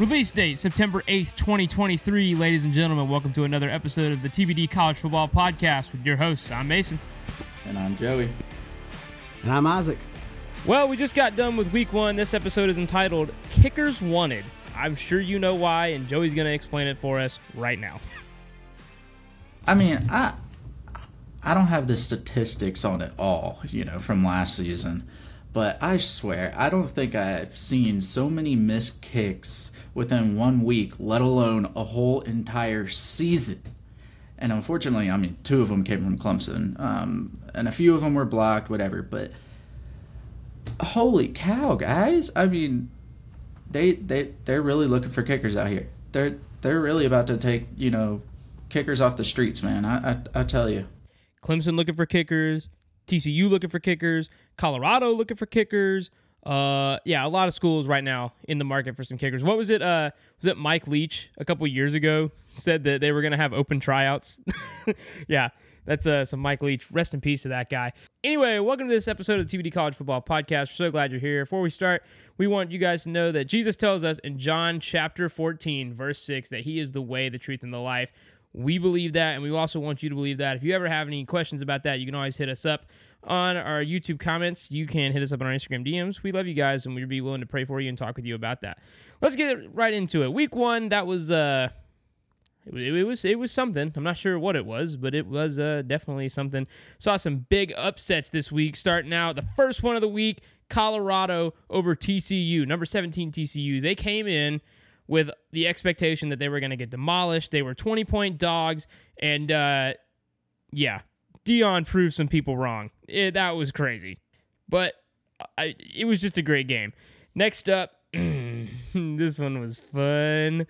Release date September 8th, 2023. Ladies and gentlemen, welcome to another episode of the TBD College Football Podcast with your hosts. I'm Mason. And I'm Joey. And I'm Isaac. Well, we just got done with week one. This episode is entitled Kickers Wanted. I'm sure you know why, and Joey's going to explain it for us right now. I mean, I I don't have the statistics on it all, you know, from last season, but I swear I don't think I've seen so many missed kicks within one week, let alone a whole entire season. And unfortunately, I mean, two of them came from Clemson, um, and a few of them were blocked, whatever. But holy cow, guys! I mean, they they they're really looking for kickers out here. They're they're really about to take you know kickers off the streets, man. I I, I tell you. Clemson looking for kickers, TCU looking for kickers, Colorado looking for kickers. Uh, yeah, a lot of schools right now in the market for some kickers. What was it? Uh, was it Mike Leach a couple years ago said that they were going to have open tryouts? yeah, that's uh, some Mike Leach. Rest in peace to that guy. Anyway, welcome to this episode of the TBD College Football Podcast. We're so glad you're here. Before we start, we want you guys to know that Jesus tells us in John chapter 14, verse 6, that he is the way, the truth, and the life. We believe that, and we also want you to believe that. If you ever have any questions about that, you can always hit us up on our YouTube comments. You can hit us up on our Instagram DMs. We love you guys, and we'd be willing to pray for you and talk with you about that. Let's get right into it. Week one, that was uh, it, it was it was something. I'm not sure what it was, but it was uh, definitely something. Saw some big upsets this week. Starting out, the first one of the week, Colorado over TCU, number 17 TCU. They came in with the expectation that they were going to get demolished. They were 20 point dogs, and uh, yeah, Deion proved some people wrong. It, that was crazy, but I, it was just a great game. Next up, this one was fun.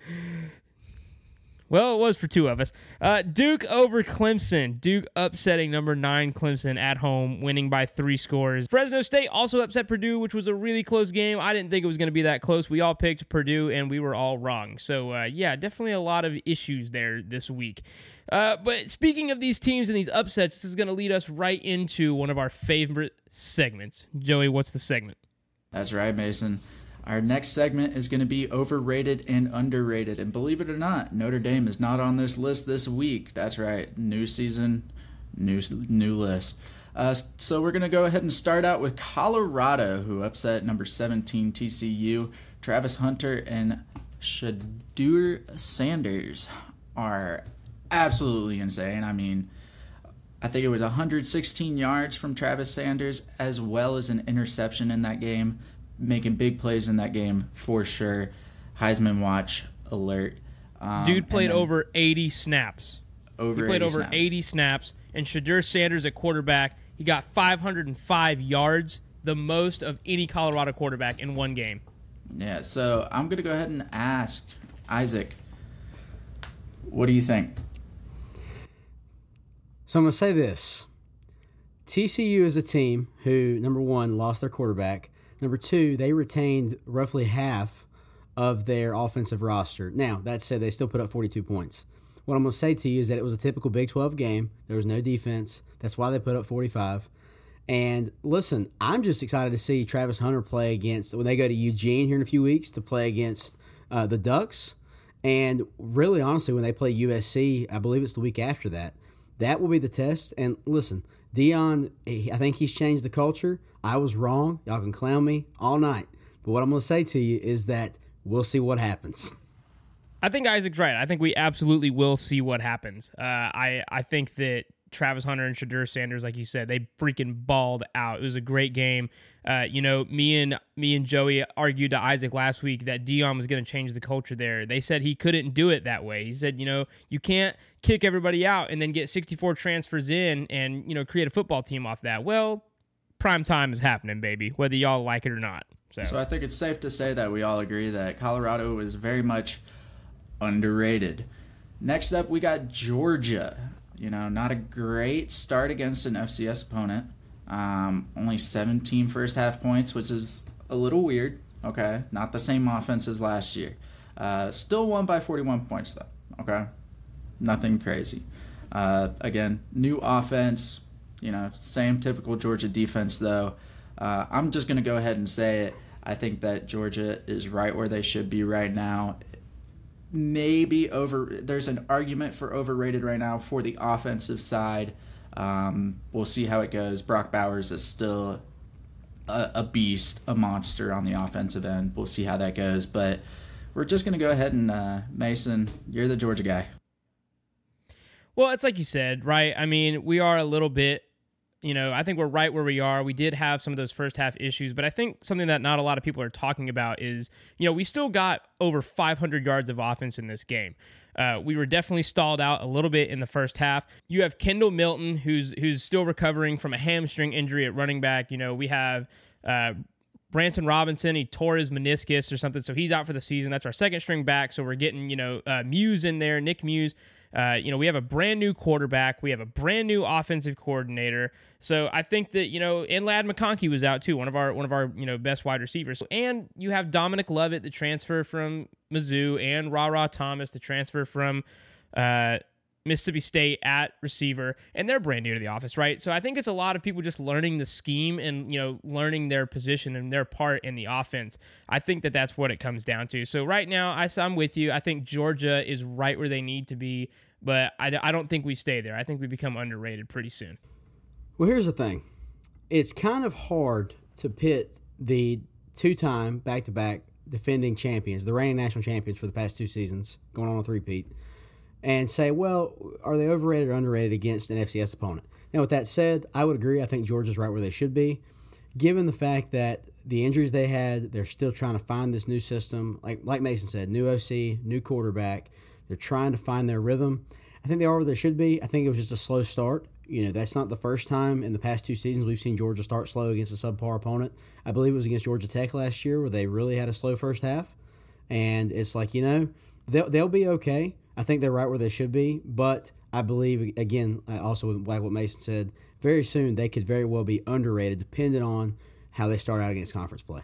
Well, it was for two of us. Uh, Duke over Clemson. Duke upsetting number nine Clemson at home, winning by three scores. Fresno State also upset Purdue, which was a really close game. I didn't think it was going to be that close. We all picked Purdue, and we were all wrong. So, uh, yeah, definitely a lot of issues there this week. Uh, but speaking of these teams and these upsets, this is going to lead us right into one of our favorite segments. Joey, what's the segment? That's right, Mason. Our next segment is going to be overrated and underrated. And believe it or not, Notre Dame is not on this list this week. That's right. New season, new new list. Uh, so we're going to go ahead and start out with Colorado, who upset number 17 TCU. Travis Hunter and Shedeur Sanders are absolutely insane. I mean, I think it was 116 yards from Travis Sanders, as well as an interception in that game making big plays in that game for sure. Heisman watch alert. Um, Dude played over 80 snaps. Over he played 80 over snaps. 80 snaps, and Shedeur Sanders at quarterback, he got 505 yards, the most of any Colorado quarterback in one game. Yeah, so I'm gonna go ahead and ask Isaac, what do you think? So I'm gonna say this: TCU is a team who, number one, lost their quarterback. Number two, they retained roughly half of their offensive roster. Now, that said, they still put up 42 points. What I'm going to say to you is that it was a typical Big 12 game. There was no defense. That's why they put up 45. And listen, I'm just excited to see Travis Hunter play against, when they go to Eugene here in a few weeks, to play against uh, the Ducks. And really, honestly, when they play USC, I believe it's the week after that, that will be the test. And listen, Deion, I think he's changed the culture. I was wrong. Y'all can clown me all night. But what I'm going to say to you is that we'll see what happens. I think Isaac's right. I think we absolutely will see what happens. Uh, I I think that Travis Hunter and Shedeur Sanders, like you said, they freaking balled out. It was a great game. Uh, you know, me and me and Joey argued to Isaac last week that Deion was going to change the culture there. They said he couldn't do it that way. He said, you know, you can't kick everybody out and then get 64 transfers in and you know create a football team off that. Well, prime time is happening, baby, whether y'all like it or not. So. so I think it's safe to say that we all agree that Colorado is very much underrated. Next up, we got Georgia. You know, not a great start against an FCS opponent. Um, only 17 first half points, which is a little weird. Okay, not the same offense as last year. Uh, still won by 41 points though. Okay, nothing crazy. Uh, again, new offense. You know, same typical Georgia defense though. Uh, I'm just gonna go ahead and say it. I think that Georgia is right where they should be right now. Maybe over. There's an argument for overrated right now for the offensive side. Um, we'll see how it goes. Brock Bowers is still a, a, beast, a monster on the offensive end. We'll see how that goes. But we're just going to go ahead and, uh, Mason, you're the Georgia guy. Well, it's like you said, right? I mean, we are a little bit, you know, I think we're right where we are. We did have some of those first half issues, but I think something that not a lot of people are talking about is, you know, we still got over 500 yards of offense in this game. Uh, we were definitely stalled out a little bit in the first half. You have Kendall Milton, who's who's still recovering from a hamstring injury at running back. You know, we have uh, Branson Robinson, he tore his meniscus or something, so he's out for the season. That's our second string back. So we're getting, you know, uh, Muse in there, Nick Muse. Uh, you know, we have a brand new quarterback. We have a brand new offensive coordinator. So I think that you know, and Ladd McConkey was out too, one of our one of our you know best wide receivers. And you have Dominic Lovett, the transfer from Mizzou, and Ra Ra Thomas, the transfer from uh, Mississippi State at receiver, and they're brand new to the office, right? So I think it's a lot of people just learning the scheme and you know learning their position and their part in the offense. I think that that's what it comes down to. So right now, I, I'm with you. I think Georgia is right where they need to be, but I, I don't think we stay there. I think we become underrated pretty soon. Well, here's the thing: it's kind of hard to pit the two-time back-to-back defending champions, the reigning national champions for the past two seasons, going on a three-peat and say, well, are they overrated or underrated against an FCS opponent? Now, with that said, I would agree. I think Georgia's right where they should be, given the fact that the injuries they had, they're still trying to find this new system. Like like Mason said, new OC, new quarterback. They're trying to find their rhythm. I think they are where they should be. I think it was just a slow start. You know, that's not the first time in the past two seasons we've seen Georgia start slow against a subpar opponent. I believe it was against Georgia Tech last year where they really had a slow first half. And it's like, you know, they'll, they'll be okay. I think they're right where they should be, but I believe again, also like what Mason said, very soon they could very well be underrated, depending on how they start out against conference play.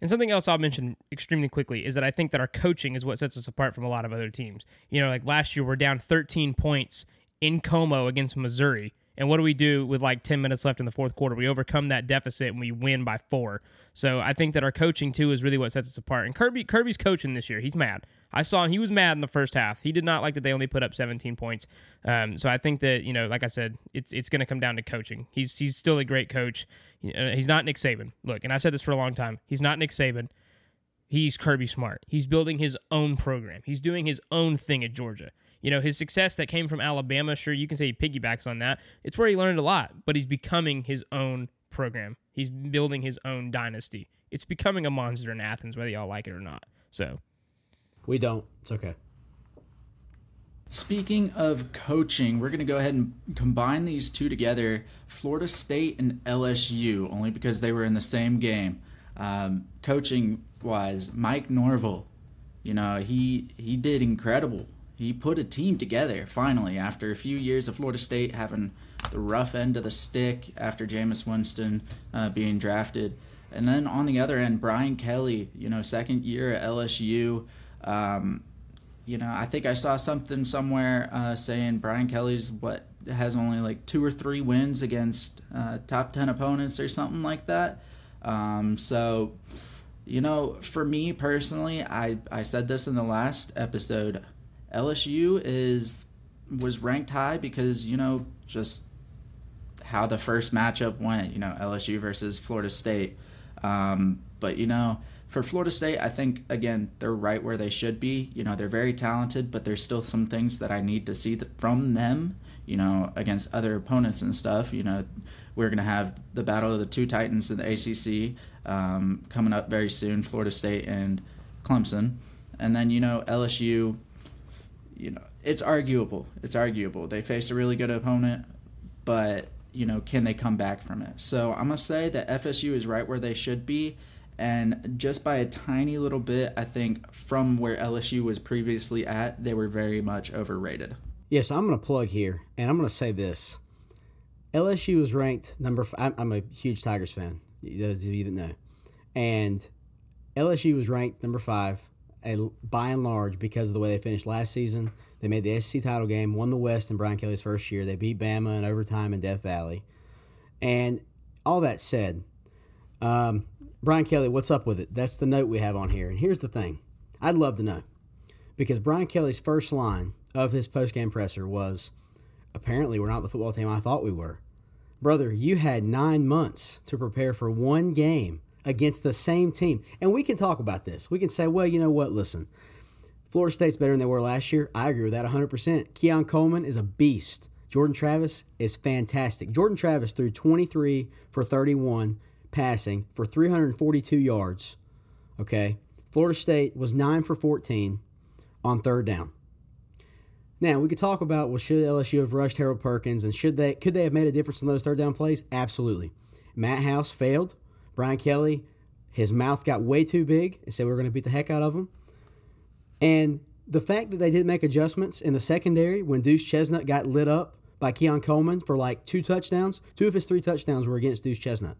And something else I'll mention extremely quickly is that I think that our coaching is what sets us apart from a lot of other teams. You know, like last year we're down 13 points in Como against Missouri and what do we do with like 10 minutes left in the fourth quarter? We overcome that deficit and we win by four. So I think that our coaching too is really what sets us apart. And Kirby Kirby's coaching this year. He's mad. I saw him. He was mad in the first half. He did not like that they only put up 17 points. Um, so I think that you know, like I said, it's it's going to come down to coaching. He's he's still a great coach. He's not Nick Saban. Look, and I've said this for a long time. He's not Nick Saban. He's Kirby Smart. He's building his own program. He's doing his own thing at Georgia. You know, his success that came from Alabama, sure, you can say he piggybacks on that. It's where he learned a lot, but he's becoming his own program. He's building his own dynasty. It's becoming a monster in Athens, whether y'all like it or not. So, we don't. It's okay. Speaking of coaching, we're going to go ahead and combine these two together Florida State and LSU, only because they were in the same game. Um, coaching wise, Mike Norvell, you know, he, he did incredible he put a team together finally after a few years of Florida State having the rough end of the stick after Jameis Winston uh, being drafted. And then on the other end, Brian Kelly, you know, second year at LSU. Um, you know, I think I saw something somewhere uh, saying Brian Kelly's what has only like two or three wins against uh, top 10 opponents or something like that. Um, so, you know, for me personally, I, I said this in the last episode. LSU is was ranked high because you know just how the first matchup went. You know LSU versus Florida State, um, but you know for Florida State, I think again they're right where they should be. You know they're very talented, but there's still some things that I need to see from them. You know against other opponents and stuff. You know we're gonna have the battle of the two titans in the ACC um, coming up very soon. Florida State and Clemson, and then you know LSU you know, it's arguable. It's arguable. They faced a really good opponent, but you know, can they come back from it? So I'm gonna say that FSU is right where they should be, and just by a tiny little bit, I think from where LSU was previously at, they were very much overrated. Yes, I'm gonna plug here, and I'm gonna say this: LSU was ranked number. I'm a huge Tigers fan. Those of you that know, and LSU was ranked number five a, by and large because of the way they finished last season. They made the SEC title game, won the West in Brian Kelly's first year. They beat Bama in overtime in Death Valley. And all that said, um, Brian Kelly, what's up with it? That's the note we have on here. And here's the thing I'd love to know because Brian Kelly's first line of his postgame presser was apparently we're not the football team I thought we were. Brother, you had nine months to prepare for one game against the same team. And we can talk about this. We can say, well, you know what? Listen, Florida State's better than they were last year. I agree with that 100%. Keon Coleman is a beast. Jordan Travis is fantastic. Jordan Travis threw 23 for 31 passing for 342 yards. Okay. Florida State was 9 for 14 on third down. Now we could talk about well, should LSU have rushed Harold Perkins and should they could they have made a difference in those third down plays? Absolutely. Matt House failed. Brian Kelly, his mouth got way too big and said we are going to beat the heck out of him. And the fact that they did make adjustments in the secondary when Duce Chestnut got lit up by Keon Coleman for like two touchdowns, two of his three touchdowns were against Duce Chestnut.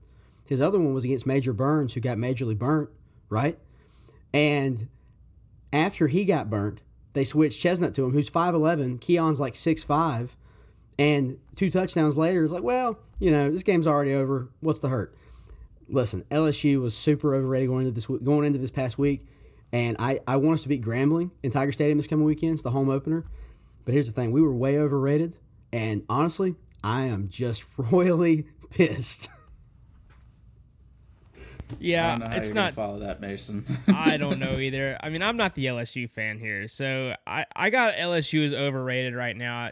His other one was against Major Burns, who got majorly burnt, right? And after he got burnt, they switched Chestnut to him, who's 5'11. Keon's like 6'5. And two touchdowns later, it's like, well, you know, this game's already over. What's the hurt? Listen, LSU was super overrated going into this going into this past week, and I, I want us to beat Grambling in Tiger Stadium this coming weekend. It's the home opener. But here's the thing: we were way overrated, and honestly, I am just royally pissed. Yeah, it's not follow that Mason. I don't know either. I mean, I'm not the LSU fan here, so I I got LSU is overrated right now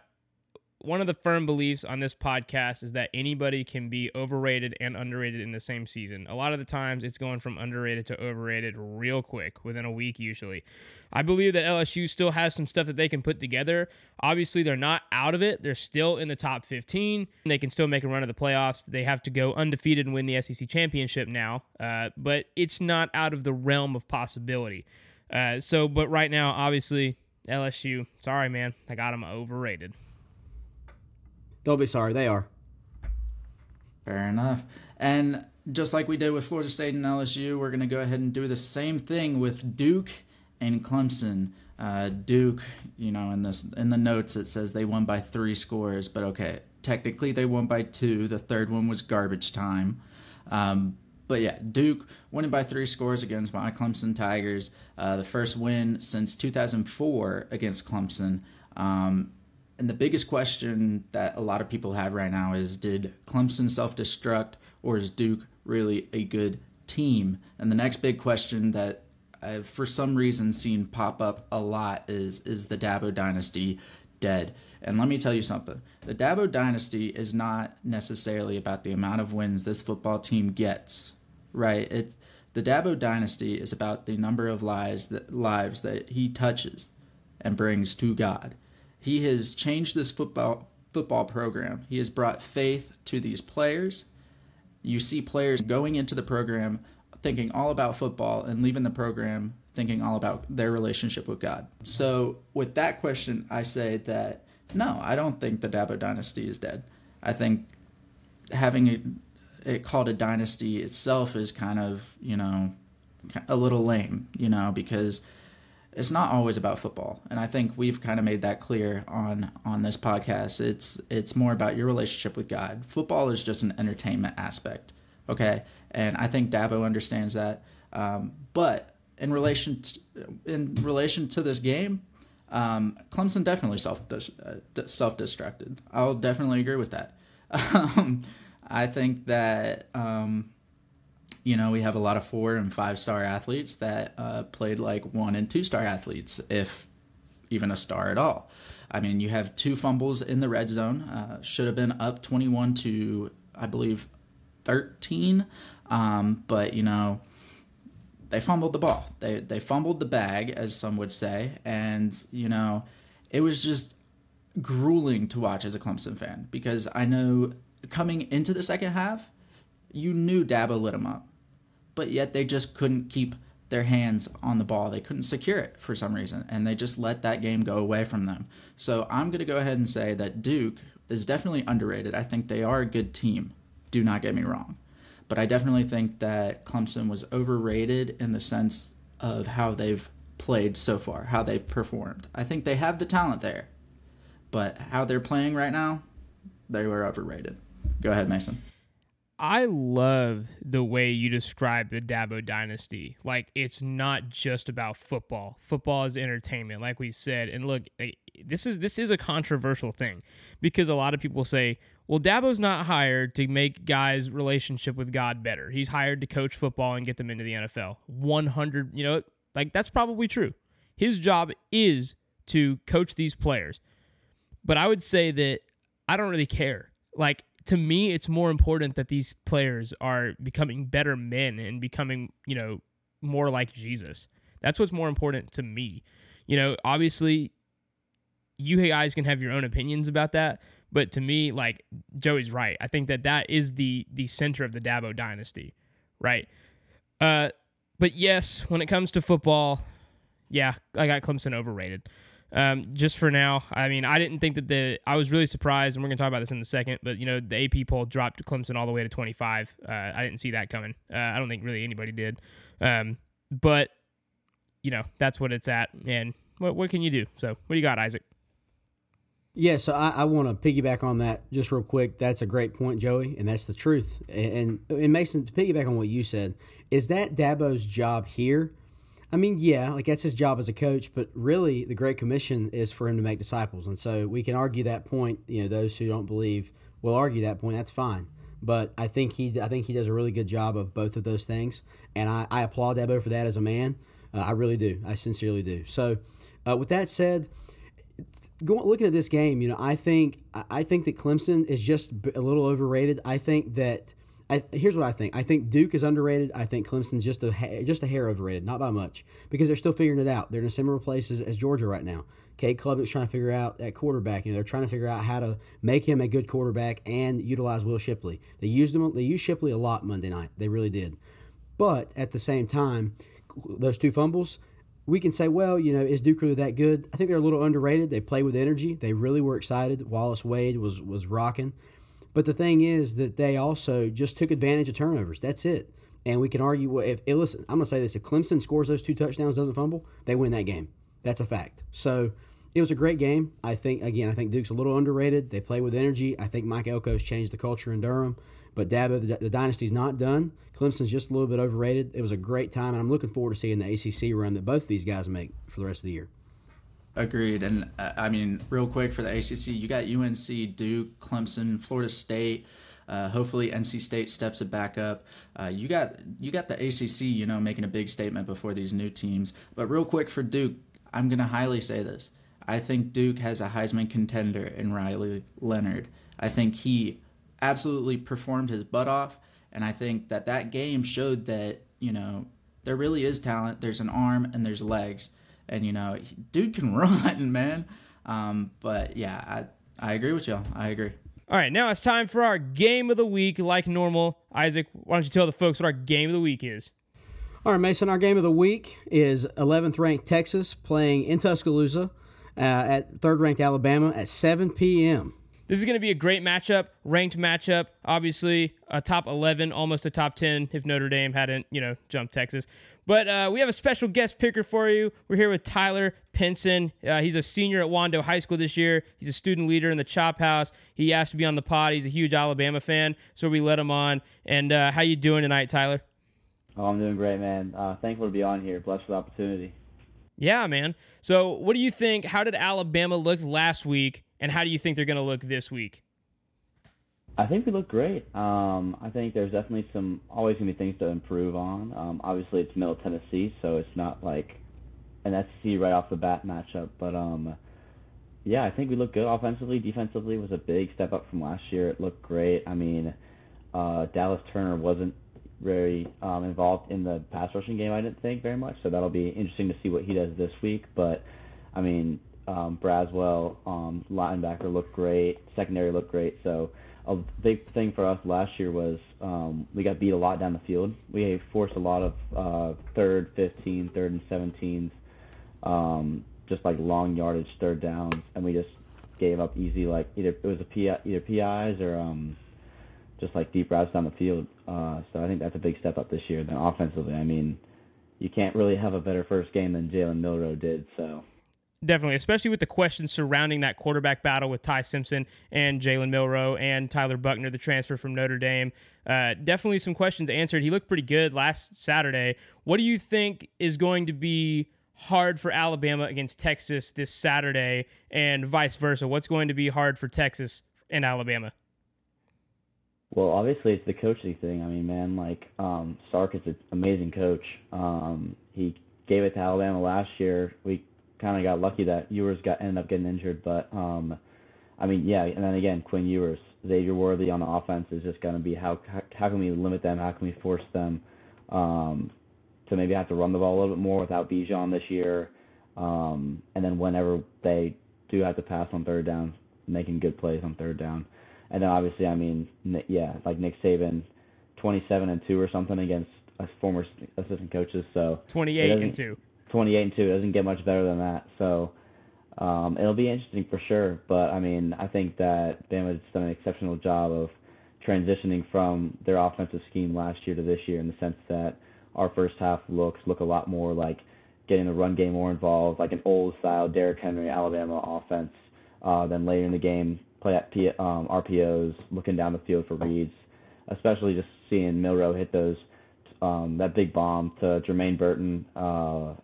one of the firm beliefs on this podcast is that anybody can be overrated and underrated in the same season. A lot of the times it's going from underrated to overrated real quick within a week, usually. I believe that LSU still has some stuff that they can put together. Obviously, they're not out of it, they're still in the top 15. They can still make a run of the playoffs. They have to go undefeated and win the SEC championship now, uh, but it's not out of the realm of possibility. Uh, so, but right now, obviously, LSU, sorry, man, I got them overrated. Don't be sorry, they are. Fair enough. And just like we did with Florida State and LSU, we're going to go ahead and do the same thing with Duke and Clemson. Uh, Duke, you know, in this in the notes it says they won by three scores, but okay, technically they won by two. The third one was garbage time. Um, but yeah, Duke winning by three scores against my Clemson Tigers. Uh, the first win since 2004 against Clemson. Um, and the biggest question that a lot of people have right now is did Clemson self destruct or is Duke really a good team? And the next big question that I've for some reason seen pop up a lot is is the Dabo dynasty dead? And let me tell you something. The Dabo dynasty is not necessarily about the amount of wins this football team gets, right? It the Dabo dynasty is about the number of lives that lives that he touches and brings to God. He has changed this football football program. He has brought faith to these players. You see players going into the program thinking all about football and leaving the program thinking all about their relationship with God. So, with that question, I say that no, I don't think the Dabo dynasty is dead. I think having it, it called a dynasty itself is kind of, you know, a little lame, you know, because it's not always about football. And i think we've kind of made that clear on on this podcast. It's it's more about your relationship with god. Football is just an entertainment aspect okay? And i think dabo understands that. Um, but in relation to, in relation to this game um, clemson definitely self uh, self destructed i'll definitely agree with that. Um, i think that um, you know, we have a lot of four and five star athletes that uh, played like one and two star athletes, if even a star at all. I mean, you have two fumbles in the red zone. Uh, should have been up 21 to, I believe, 13. Um, but, you know, they fumbled the ball. They, they fumbled the bag, as some would say. And, you know, it was just grueling to watch as a Clemson fan because I know coming into the second half, you knew Dabo lit him up but yet they just couldn't keep their hands on the ball. They couldn't secure it for some reason, and they just let that game go away from them. So I'm going to go ahead and say that Duke is definitely underrated. I think they are a good team. Do not get me wrong. But I definitely think that Clemson was overrated in the sense of how they've played so far, how they've performed. I think they have the talent there, but how they're playing right now, they were overrated. Go ahead, Mason. I love the way you describe the Dabo dynasty. Like it's not just about football. Football is entertainment, like we said. And look, eh, this is this is a controversial thing because a lot of people say, "Well, Dabo's not hired to make guys' relationship with God better. He's hired to coach football and get them into the NFL." 100, you know, like that's probably true. His job is to coach these players. But I would say that I don't really care. Like to me, it's more important that these players are becoming better men and becoming, you know, more like Jesus. That's what's more important to me. You know, obviously, you guys can have your own opinions about that, but to me, like Joey's right. I think that that is the the center of the Dabo dynasty, right? Uh, but yes, when it comes to football, yeah, I got Clemson overrated. Um, just for now, I mean, I didn't think that the. I was really surprised, and we're gonna talk about this in a second. But you know, the AP poll dropped Clemson all the way to 25. Uh, I didn't see that coming. Uh, I don't think really anybody did. Um, but you know, that's what it's at. And what what can you do? So, what do you got, Isaac? Yeah, so I, I want to piggyback on that just real quick. That's a great point, Joey, and that's the truth. And, and Mason, to piggyback on what you said, is that Dabo's job here? I mean, yeah, like that's his job as a coach, but really the Great Commission is for him to make disciples. And so we can argue that point. You know, those who don't believe will argue that point. That's fine. But I think he, I think he does a really good job of both of those things, and I, I applaud Dabo for that as a man. Uh, I really do. I sincerely do. So, uh, with that said, going looking at this game, you know, I think I think that Clemson is just a little overrated. I think that I, here's what I think. I think Duke is underrated. I think Clemson's just a just a hair overrated, not by much, because they're still figuring it out. They're in a similar place as, as Georgia right now. Cade Klubnik's trying to figure out at quarterback. You know, they're trying to figure out how to make him a good quarterback and utilize Will Shipley. They used him. They used Shipley a lot Monday night. They really did. But at the same time, those two fumbles, we can say, well, you know, is Duke really that good? I think they're a little underrated. They play with energy. They really were excited. Wallace Wade was was rocking. But the thing is that they also just took advantage of turnovers. That's it. And we can argue well, if listen, I'm gonna say this: if Clemson scores those two touchdowns, doesn't fumble, they win that game. That's a fact. So it was a great game. I think again, I think Duke's a little underrated. They play with energy. I think Mike Elko's changed the culture in Durham. But Dabo, the, the dynasty's not done. Clemson's just a little bit overrated. It was a great time, and I'm looking forward to seeing the ACC run that both these guys make for the rest of the year. Agreed. And uh, I mean, real quick for the ACC, you got UNC, Duke, Clemson, Florida State. Uh, hopefully, NC State steps it back up. Uh, you got you got the ACC, you know, making a big statement before these new teams. But real quick for Duke, I'm gonna highly say this. I think Duke has a Heisman contender in Riley Leonard. I think he absolutely performed his butt off, and I think that that game showed that you know there really is talent. There's an arm and there's legs and you know, dude can run, man. Um, but yeah, I I agree with y'all. I agree. All right, now it's time for our game of the week, like normal. Isaac, why don't you tell the folks what our game of the week is? All right, Mason, our game of the week is 11th ranked Texas playing in Tuscaloosa uh, at third ranked Alabama at 7 p.m. This is going to be a great matchup, ranked matchup. Obviously, a top 11, almost a top 10 if Notre Dame hadn't, you know, jumped Texas. But uh, we have a special guest picker for you. We're here with Tyler Pinson. Uh, he's a senior at Wando High School this year. He's a student leader in the Chop House. He asked to be on the pod. He's a huge Alabama fan, so we let him on. And uh, how you doing tonight, Tyler? Oh, I'm doing great, man. Uh, thankful to be on here. Blessed for the opportunity. Yeah, man. So, what do you think? How did Alabama look last week, and how do you think they're going to look this week? I think we look great. Um, I think there's definitely some always gonna be things to improve on. Um, obviously, it's Middle Tennessee, so it's not like an SEC right off the bat matchup. But um, yeah, I think we look good offensively. Defensively was a big step up from last year. It looked great. I mean, uh, Dallas Turner wasn't very um, involved in the pass rushing game. I didn't think very much, so that'll be interesting to see what he does this week. But I mean, um, Braswell, um, linebacker looked great. Secondary looked great. So a big thing for us last year was um, we got beat a lot down the field. We forced a lot of uh, third, 15, third, and 17s, um, just like long yardage third downs, and we just gave up easy like either it was a PI, either PIs or um, just like deep routes down the field. Uh, so I think that's a big step up this year. Then offensively, I mean, you can't really have a better first game than Jalen Milroe did. So Definitely, especially with the questions surrounding that quarterback battle with Ty Simpson and Jalen Milroe and Tyler Buchner, the transfer from Notre Dame. Uh, definitely some questions answered. He looked pretty good last Saturday. What do you think is going to be hard for Alabama against Texas this Saturday, and vice versa? What's going to be hard for Texas and Alabama? Well, obviously it's the coaching thing. I mean, man, like um, Sark is an amazing coach. Um, he gave it to Alabama last year. We kind of got lucky that Ewers got ended up getting injured, but um, I mean, yeah. And then again, Quinn Ewers, Xavier Worthy on the offense is just going to be how, how how can we limit them? How can we force them um, to maybe have to run the ball a little bit more without Bijan this year? Um, and then whenever they do have to pass on third down, making good plays on third down. And then obviously, I mean, yeah, like Nick Saban, 27 and two or something against former assistant coaches. So 28 and two. 28 and two it doesn't get much better than that. So um, it'll be interesting for sure. But I mean, I think that Bama's done an exceptional job of transitioning from their offensive scheme last year to this year in the sense that our first half looks look a lot more like getting the run game more involved, like an old style Derrick Henry Alabama offense. Uh, then later in the game, play at P, um, RPOs, looking down the field for reads, especially just seeing Milroe hit those um, that big bomb to Jermaine Burton uh,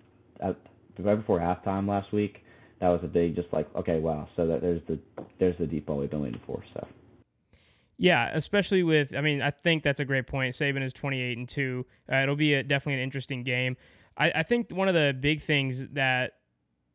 at, right before halftime last week. That was a big, just like okay, wow. So that there's the there's the deep ball we've been waiting for. So. Yeah, especially with, I mean, I think that's a great point. Saban is 28 and 2. Uh, it'll be a, definitely an interesting game. I, I think one of the big things that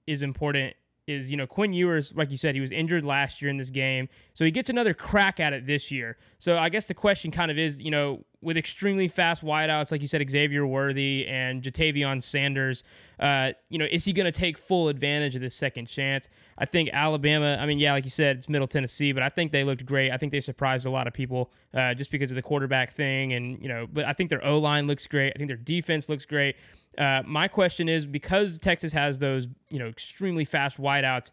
is important is you know Quinn Ewers, like you said, he was injured last year in this game, so he gets another crack at it this year. So I guess the question kind of is, you know, with extremely fast wideouts, like you said, Xavier Worthy and Ja'Tavion Sanders, uh, you know, is he going to take full advantage of this second chance? I think Alabama. I mean, yeah, like you said, it's Middle Tennessee, but I think they looked great. I think they surprised a lot of people uh, just because of the quarterback thing, and you know, but I think their O line looks great. I think their defense looks great. Uh, my question is because Texas has those, you know, extremely fast wideouts,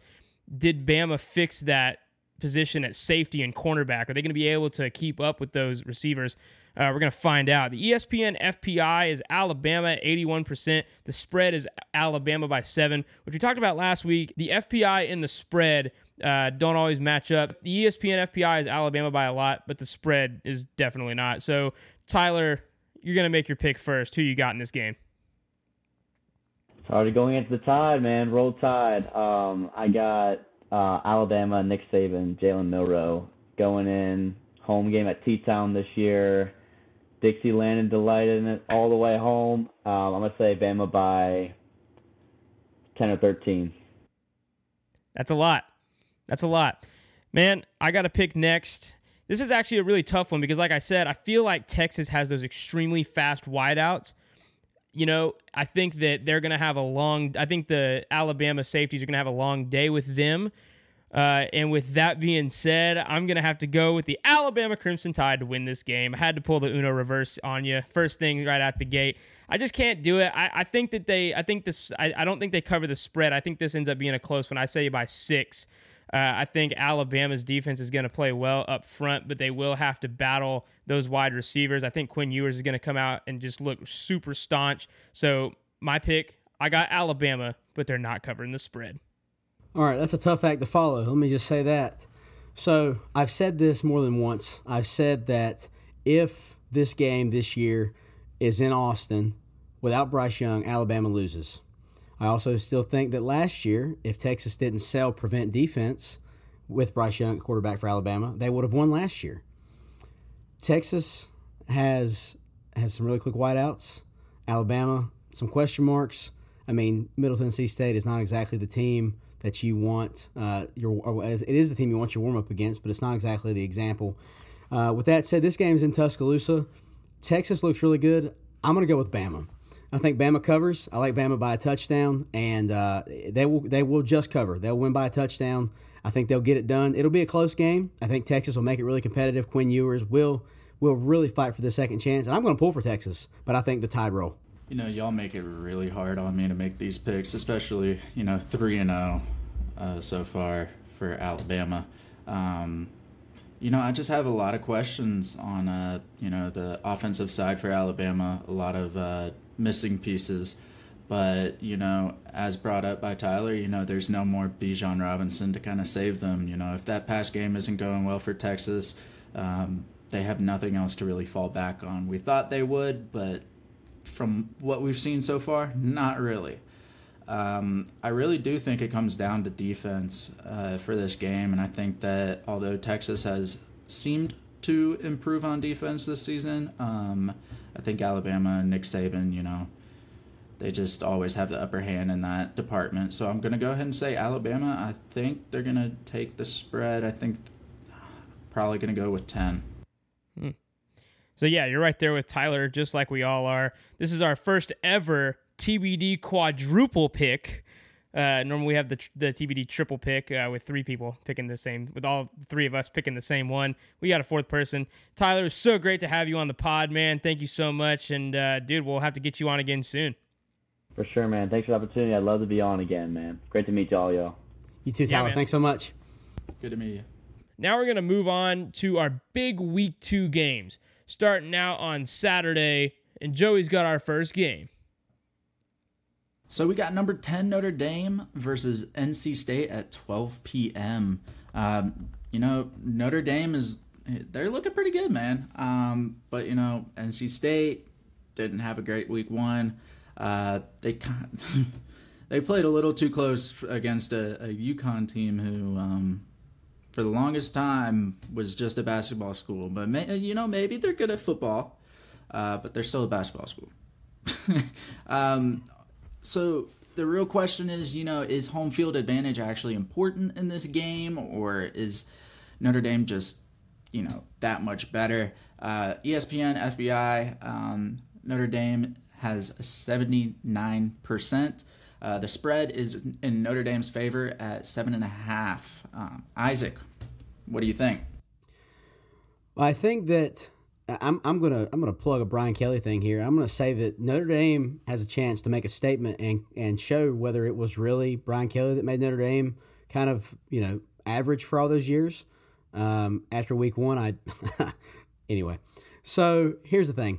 did Bama fix that position at safety and cornerback? Are they going to be able to keep up with those receivers? Uh, we're going to find out. The ESPN FPI is Alabama 81%. The spread is Alabama by seven, which we talked about last week. The FPI and the spread uh, don't always match up. The ESPN FPI is Alabama by a lot, but the spread is definitely not. So, Tyler, you're going to make your pick first. Who you got in this game? Already going into the tide, man. Roll tide. Um, I got uh, Alabama, Nick Saban, Jalen Milroe going in home game at T Town this year. Dixie Landon delighted in it all the way home. Um, I'm gonna say Bama by ten or thirteen. That's a lot. That's a lot, man. I got to pick next. This is actually a really tough one because, like I said, I feel like Texas has those extremely fast wideouts you know, I think that they're going to have a long. I think the Alabama safeties are going to have a long day with them. Uh, and with that being said, I'm going to have to go with the Alabama Crimson Tide to win this game. I had to pull the Uno reverse on you first thing right out the gate. I just can't do it. I, I think that they, I think this, I, I don't think they cover the spread. I think this ends up being a close one. I say by six. Uh, I think Alabama's defense is going to play well up front, but they will have to battle those wide receivers. I think Quinn Ewers is going to come out and just look super staunch. So my pick, I got Alabama, but they're not covering the spread. All right, that's a tough act to follow. Let me just say that. So I've said this more than once. I've said that if this game this year is in Austin without Bryce Young, Alabama loses. I also still think that last year, if Texas didn't sell prevent defense with Bryce Young quarterback for Alabama, they would have won last year. Texas has has some really quick wideouts. Alabama, some question marks. I mean, Middle Tennessee State is not exactly the team that you want uh, your. It is the team you want your warm up against, but it's not exactly the example. Uh, with that said, this game is in Tuscaloosa. Texas looks really good. I'm going to go with Bama. I think Bama covers. I like Bama by a touchdown, and uh, they will they will just cover. They'll win by a touchdown. I think they'll get it done. It'll be a close game. I think Texas will make it really competitive. Quinn Ewers will will really fight for the second chance, and I'm going to pull for Texas, but I think the tide roll. You know, y'all make it really hard on me to make these picks, especially you know three and zero oh, uh, so far for Alabama. Um, you know, I just have a lot of questions on uh, you know the offensive side for Alabama. A lot of uh, missing pieces. But, you know, as brought up by Tyler, you know, there's no more Bijan Robinson to kind of save them. You know, if that pass game isn't going well for Texas, um, they have nothing else to really fall back on. We thought they would, but from what we've seen so far, not really. Um, I really do think it comes down to defense uh, for this game, and I think that although Texas has seemed to improve on defense this season, um, I think Alabama Nick Saban, you know, they just always have the upper hand in that department. So I'm going to go ahead and say Alabama. I think they're going to take the spread. I think probably going to go with 10. Hmm. So yeah, you're right there with Tyler, just like we all are. This is our first ever TBD quadruple pick. Uh, normally we have the the TBD triple pick uh, with three people picking the same, with all three of us picking the same one. We got a fourth person. Tyler, it's so great to have you on the pod, man. Thank you so much, and uh, dude, we'll have to get you on again soon. For sure, man. Thanks for the opportunity. I'd love to be on again, man. Great to meet y'all, y'all. You too, Tyler. Yeah, Thanks so much. Good to meet you. Now we're gonna move on to our big week two games, starting out on Saturday, and Joey's got our first game. So we got number 10 Notre Dame versus NC State at 12 p.m. Um, you know, Notre Dame is they're looking pretty good, man. Um, but you know, NC State didn't have a great week one. Uh, they they played a little too close against a, a UConn team who, um, for the longest time, was just a basketball school. But may, you know, maybe they're good at football, uh, but they're still a basketball school. um, so the real question is, you know, is home field advantage actually important in this game, or is Notre Dame just, you know, that much better? Uh, ESPN, FPI, um, Notre Dame has 79%. Uh, the spread is in Notre Dame's favor at seven and a half. Um, Isaac, what do you think? I think that I'm, I'm gonna I'm gonna plug a Brian Kelly thing here. I'm gonna say that Notre Dame has a chance to make a statement and and show whether it was really Brian Kelly that made Notre Dame kind of you know average for all those years. Um, after week one, I anyway. So here's the thing.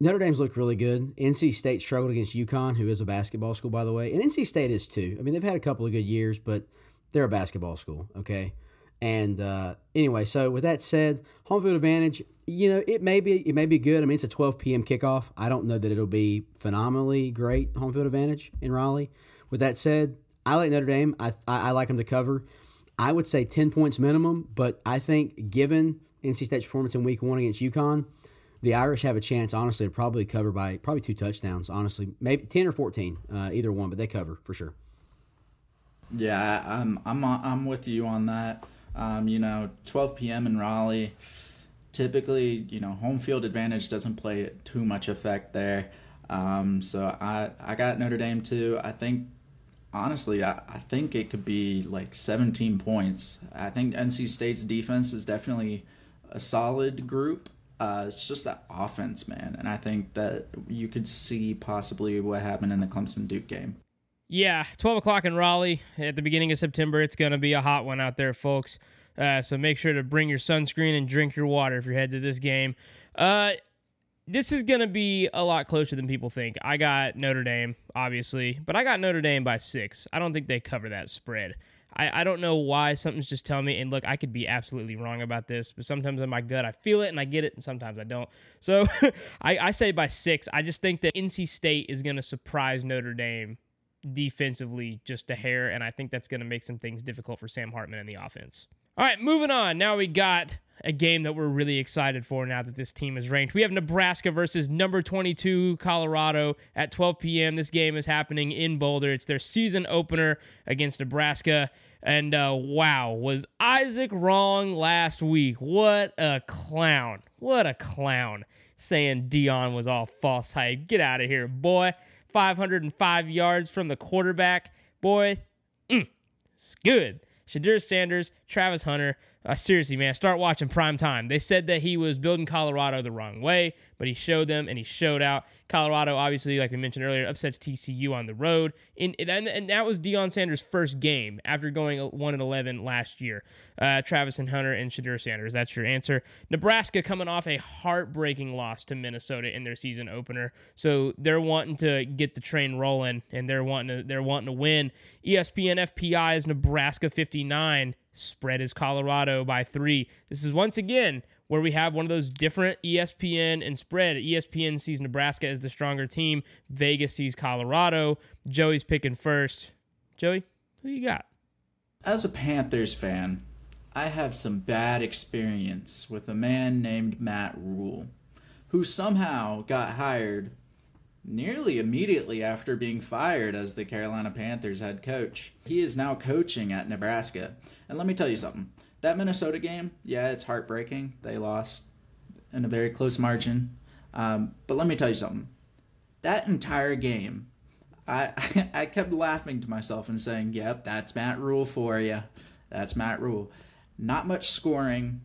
Notre Dame's looked really good. NC State struggled against UConn, who is a basketball school, by the way, and NC State is too. I mean, they've had a couple of good years, but they're a basketball school. Okay, and uh, anyway, so with that said, home field advantage, you know, it may be it may be good. I mean, it's a 12 p.m. kickoff. I don't know that it'll be phenomenally great home field advantage in Raleigh. With that said, I like Notre Dame. I I, like them to cover. I would say 10 points minimum, but I think given NC State's performance in Week One against UConn, the Irish have a chance, honestly, to probably cover by probably two touchdowns. Honestly, maybe 10 or 14, uh, either one, but they cover for sure. Yeah, I'm I'm I'm with you on that. Um, you know, 12 p.m. in Raleigh. Typically, you know, home field advantage doesn't play too much effect there. Um, so I I got Notre Dame too. I think honestly, I, I think it could be like 17 points. I think NC State's defense is definitely a solid group. Uh, it's just that offense, man. And I think that you could see possibly what happened in the Clemson Duke game. Yeah, 12 o'clock in Raleigh at the beginning of September. It's going to be a hot one out there, folks. Uh, so make sure to bring your sunscreen and drink your water if you're headed to this game. Uh, this is going to be a lot closer than people think. I got Notre Dame, obviously, but I got Notre Dame by six. I don't think they cover that spread. I, I don't know why something's just telling me. And look, I could be absolutely wrong about this, but sometimes in my gut I feel it and I get it, and sometimes I don't. So I, I say by six. I just think that NC State is going to surprise Notre Dame defensively just a hair, and I think that's going to make some things difficult for Sam Hartman in the offense. All right, moving on. Now we got a game that we're really excited for now that this team is ranked. We have Nebraska versus number 22 Colorado at 12 p.m. This game is happening in Boulder. It's their season opener against Nebraska. And uh, wow, was Isaac wrong last week? What a clown. What a clown. Saying Deion was all false hype. Get out of here, boy. 505 yards from the quarterback. Boy, mm, it's good. Shedeur Sanders, Travis Hunter, Uh, seriously, man, start watching prime time. They said that he was building Colorado the wrong way, but he showed them and he showed out. Colorado, obviously, like we mentioned earlier, upsets TCU on the road, and and, and that was Deion Sanders' first game after going one and eleven last year. Uh, Travis and Hunter and Shedeur Sanders. That's your answer. Nebraska coming off a heartbreaking loss to Minnesota in their season opener, so they're wanting to get the train rolling and they're wanting to they're wanting to win. ESPN FPI is Nebraska fifty nine. Spread is Colorado by three. This is once again where we have one of those different ESPN and spread. ESPN sees Nebraska as the stronger team. Vegas sees Colorado. Joey's picking first. Joey, who you got? As a Panthers fan, I have some bad experience with a man named Matt Rhule, who somehow got hired nearly immediately after being fired as the Carolina Panthers head coach. He is now coaching at Nebraska. And let me tell you something that Minnesota game, yeah, it's heartbreaking. They lost in a very close margin. Um, but let me tell you something. That entire game, I I kept laughing to myself and saying, "Yep, that's Matt Rhule for you. That's Matt Rhule. Not much scoring,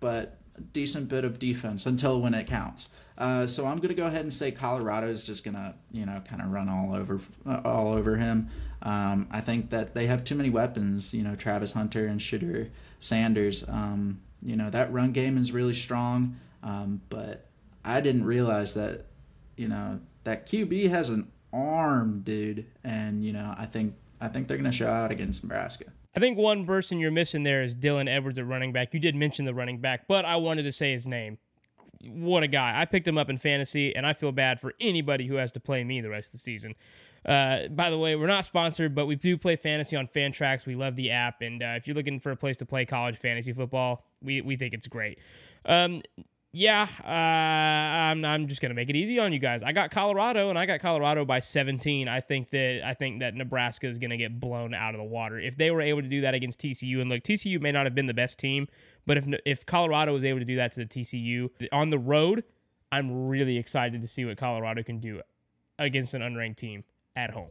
but a decent bit of defense until when it counts. Uh, so I'm gonna go ahead and say Colorado is just gonna you know kind of run all over uh, all over him. Um, I think that they have too many weapons. You know Travis Hunter and Shedeur Sanders. Um, you know that run game is really strong, um, but I didn't realize that you know that QB has an arm, dude, and you know I think I think they're gonna show out against Nebraska. I think one person you're missing there is Dylan Edwards at running back. You did mention the running back, but I wanted to say his name what a guy. I picked him up in fantasy, and I feel bad for anybody who has to play me the rest of the season. Uh, by the way, we're not sponsored, but we do play fantasy on Fantrax. We love the app, and uh, if you're looking for a place to play college fantasy football, we, we think it's great. Um, yeah, uh, I'm, I'm just gonna make it easy on you guys. I got Colorado, and I got Colorado by 17. I think that I think that Nebraska is gonna get blown out of the water if they were able to do that against TCU. And look, TCU may not have been the best team, but if if Colorado was able to do that to the TCU on the road, I'm really excited to see what Colorado can do against an unranked team at home.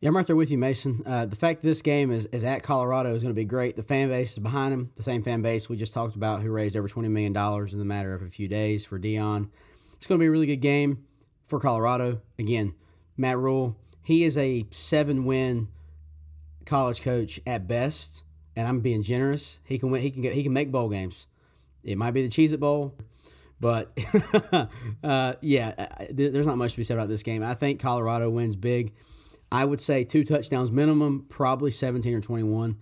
Yeah, I'm right there with you, Mason. Uh, the fact that this game is, is at Colorado is going to be great. The fan base is behind him, the same fan base we just talked about, who raised over $20 million in the matter of a few days for Deion. It's going to be a really good game for Colorado. Again, Matt Rhule, he is a seven win college coach at best, and I'm being generous. He can win, he can get, he can make bowl games. It might be the Cheez It Bowl, but uh, yeah, there's not much to be said about this game. I think Colorado wins big. I would say two touchdowns minimum, probably 17 or 21.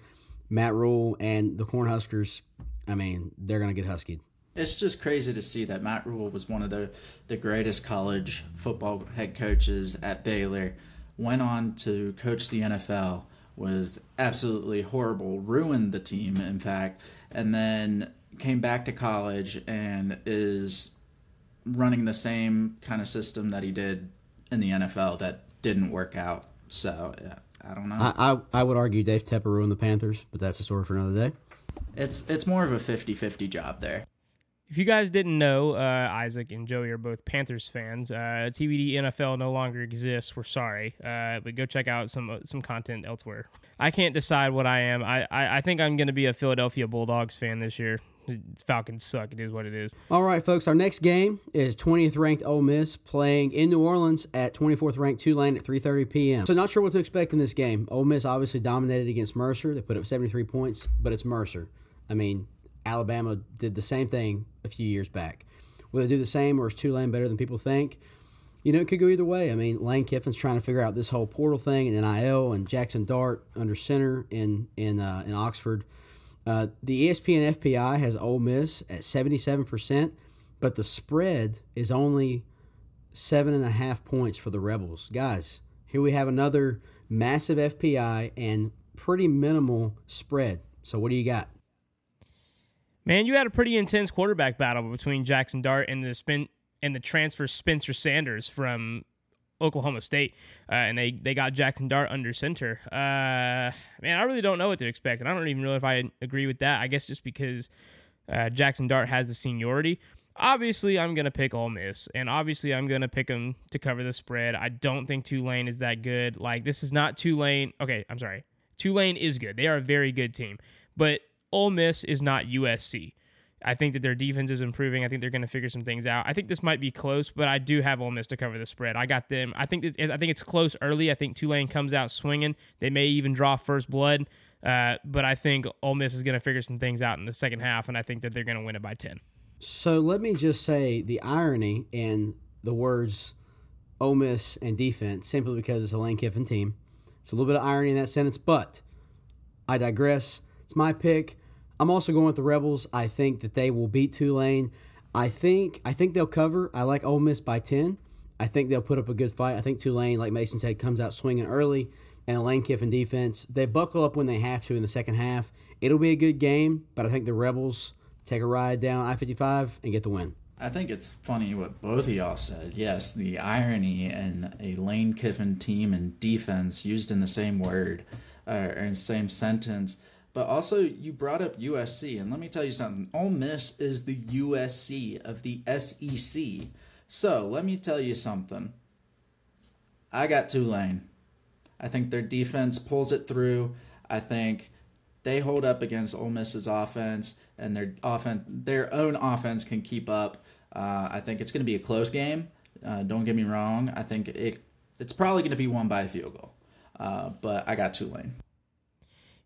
Matt Rhule and the Cornhuskers, I mean, they're going to get huskied. It's just crazy to see that Matt Rhule was one of the, the greatest college football head coaches at Baylor, went on to coach the NFL, was absolutely horrible, ruined the team, in fact, and then came back to college and is running the same kind of system that he did in the NFL that didn't work out. So yeah, I don't know. I, I, I would argue Dave Tepper ruined the Panthers, but that's a story for another day. It's it's more of a 50-50 job there. If you guys didn't know, uh, Isaac and Joey are both Panthers fans. Uh, TBD NFL no longer exists. We're sorry, uh, but go check out some some content elsewhere. I can't decide what I am. I, I, I think I'm going to be a Philadelphia Bulldogs fan this year. Falcons suck. It is what it is. All right, folks. Our next game is 20th ranked Ole Miss playing in New Orleans at 24th ranked Tulane at 3:30 p.m. So not sure what to expect in this game. Ole Miss obviously dominated against Mercer. They put up 73 points, but it's Mercer. I mean, Alabama did the same thing a few years back. Will they do the same, or is Tulane better than people think? You know, it could go either way. I mean, Lane Kiffin's trying to figure out this whole portal thing and NIL, and Jackson Dart under center in in uh, in Oxford. Uh, the ESPN FPI has Ole Miss at 77%, but the spread is only seven and a half points for the Rebels. Guys, here we have another massive FPI and pretty minimal spread. So, what do you got? Man, you had a pretty intense quarterback battle between Jackson Dart and the spin and the transfer Spencer Sanders from Oklahoma State, uh, and they they got Jackson Dart under center. Uh, man, I really don't know what to expect, and I don't even know if I agree with that. I guess just because uh, Jackson Dart has the seniority. Obviously, I'm gonna pick Ole Miss, and obviously, I'm gonna pick them to cover the spread. I don't think Tulane is that good. Like this is not Tulane. Okay, I'm sorry. Tulane is good. They are a very good team, but Ole Miss is not USC. I think that their defense is improving. I think they're going to figure some things out. I think this might be close, but I do have Ole Miss to cover the spread. I got them. I think this, I think it's close early. I think Tulane comes out swinging. They may even draw first blood, uh, but I think Ole Miss is going to figure some things out in the second half, and I think that they're going to win it by ten. So let me just say the irony in the words Ole Miss and defense, simply because it's a Lane Kiffin team. It's a little bit of irony in that sentence, but I digress. It's my pick. I'm also going with the Rebels. I think that they will beat Tulane. I think I think they'll cover. I like Ole Miss by 10. I think they'll put up a good fight. I think Tulane, like Mason said, comes out swinging early, and a Lane Kiffin defense. They buckle up when they have to in the second half. It'll be a good game, but I think the Rebels take a ride down I 55 and get the win. I think it's funny what both of y'all said. Yes, the irony in a Lane Kiffin team and defense used in the same word uh, or in the same sentence. But also, you brought up USC, and let me tell you something. Ole Miss is the USC of the SEC. So let me tell you something. I got Tulane. I think their defense pulls it through. I think they hold up against Ole Miss's offense, and their offense, their own offense, can keep up. Uh, I think it's going to be a close game. Uh, don't get me wrong. I think it it's probably going to be won by a field goal. Uh, but I got Tulane.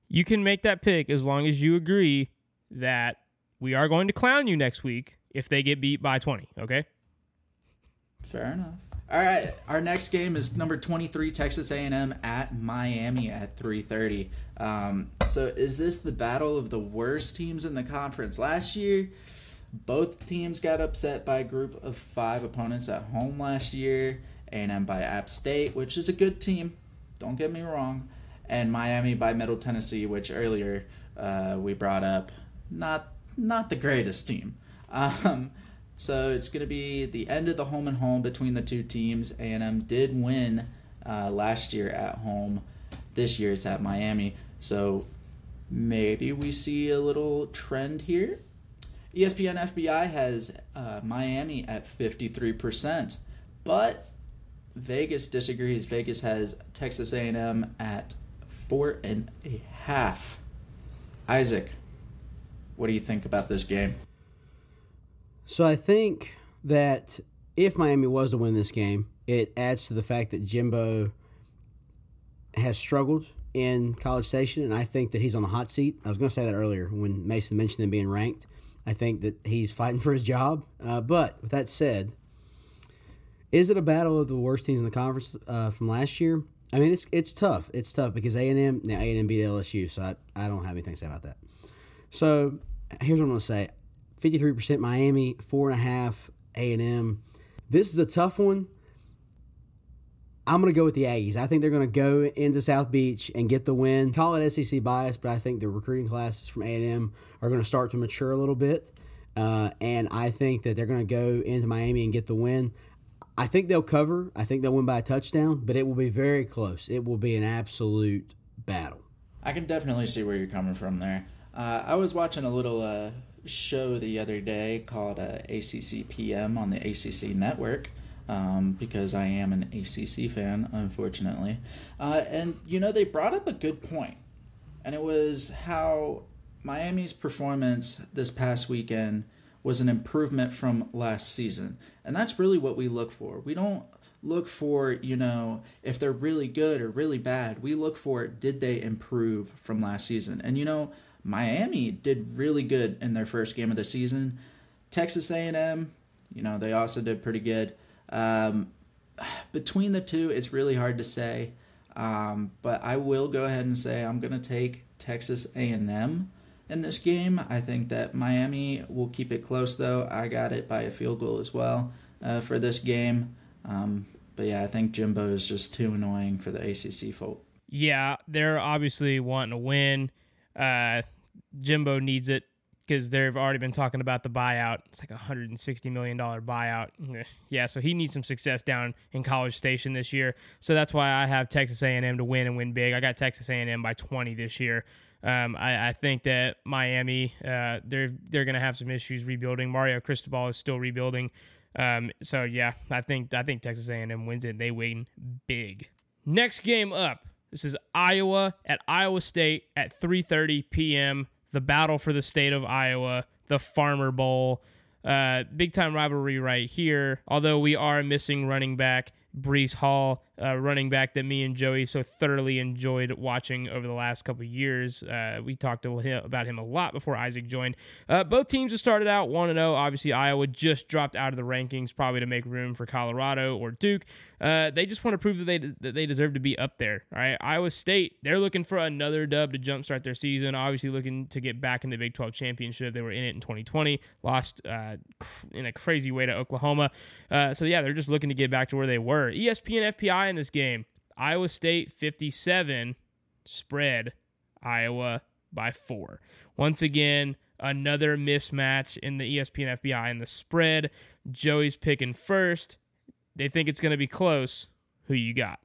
You can make that pick as long as you agree that we are going to clown you next week if they get beat by 20, okay? Fair enough. All right, our next game is number 23 Texas A&M at Miami at 3:30. Um, so is this the battle of the worst teams in the conference? Last year, both teams got upset by a group of 5 opponents at home last year. A&M by App State, which is a good team. Don't get me wrong and Miami by Middle Tennessee, which earlier uh, we brought up, not not the greatest team. Um, so it's going to be the end of the home and home between the two teams. A and M did win uh, last year at home. This year it's at Miami. So maybe we see a little trend here. ESPN FPI has uh, Miami at 53%, but Vegas disagrees. Vegas has Texas A&M at four and a half. Isaac, what do you think about this game? So I think that if Miami was to win this game, it adds to the fact that Jimbo has struggled in College Station, and I think that he's on the hot seat. I was going to say that earlier when Mason mentioned them being ranked. I think that he's fighting for his job. Uh, but with that said, is it a battle of the worst teams in the conference uh, from last year? I mean, it's it's tough. It's tough because A and M now A and M beat LSU, so I, I don't have anything to say about that. So here's what I'm gonna say: 53 percent Miami, four and a half A and M. This is a tough one. I'm gonna go with the Aggies. I think they're gonna go into South Beach and get the win. Call it SEC bias, but I think the recruiting classes from A and M are gonna start to mature a little bit, uh, and I think that they're gonna go into Miami and get the win. I think they'll cover. I think they'll win by a touchdown, but it will be very close. It will be an absolute battle. I can definitely see where you're coming from there. Uh, I was watching a little uh, show the other day called uh, ACC PM on the ACC network um, because I am an ACC fan, unfortunately. Uh, and, you know, they brought up a good point, and it was how Miami's performance this past weekend – was an improvement from last season. And that's really what we look for. We don't look for, you know, if they're really good or really bad. We look for did they improve from last season. And you know, Miami did really good in their first game of the season. Texas A&M, you know, they also did pretty good. Um, between the two, it's really hard to say. Um, but I will go ahead and say I'm going to take Texas A&M in this game. I think that Miami will keep it close, though. I got it by a field goal as well uh, for this game. Um, but yeah, I think Jimbo is just too annoying for the ACC folk. Yeah, they're obviously wanting to win. Uh, Jimbo needs it because they've already been talking about the buyout. It's like a hundred and sixty million dollar buyout. Yeah, so he needs some success down in College Station this year. So that's why I have Texas A and M to win and win big. I got Texas A and M by twenty this year. Um, I, I, think that Miami, uh, they're they're going to have some issues rebuilding. Mario Cristobal is still rebuilding. Um, so yeah, I think I think Texas A&M wins it. They win big. Next game up. This is Iowa at Iowa State at 3:30 p.m. the battle for the state of Iowa, the Farmer Bowl. Uh, big time rivalry right here. Although we are missing running back Breece Hall, uh, running back that me and Joey so thoroughly enjoyed watching over the last couple years. Uh, we talked about him a lot before Isaac joined. Uh, both teams have started out 1 0. Obviously, Iowa just dropped out of the rankings, probably to make room for Colorado or Duke. Uh, they just want to prove that they that they deserve to be up there. Right? Iowa State, they're looking for another dub to jumpstart their season. Obviously, looking to get back in the Big 12 championship. They were in it in 2020, lost uh, in a crazy way to Oklahoma. Uh, so yeah, they're just looking to get back to where they were. ESPN FPI this game, Iowa State 57, spread Iowa by four. Once again, another mismatch in the ESPN FPI and the spread. Joey's picking first. They think it's going to be close. Who you got?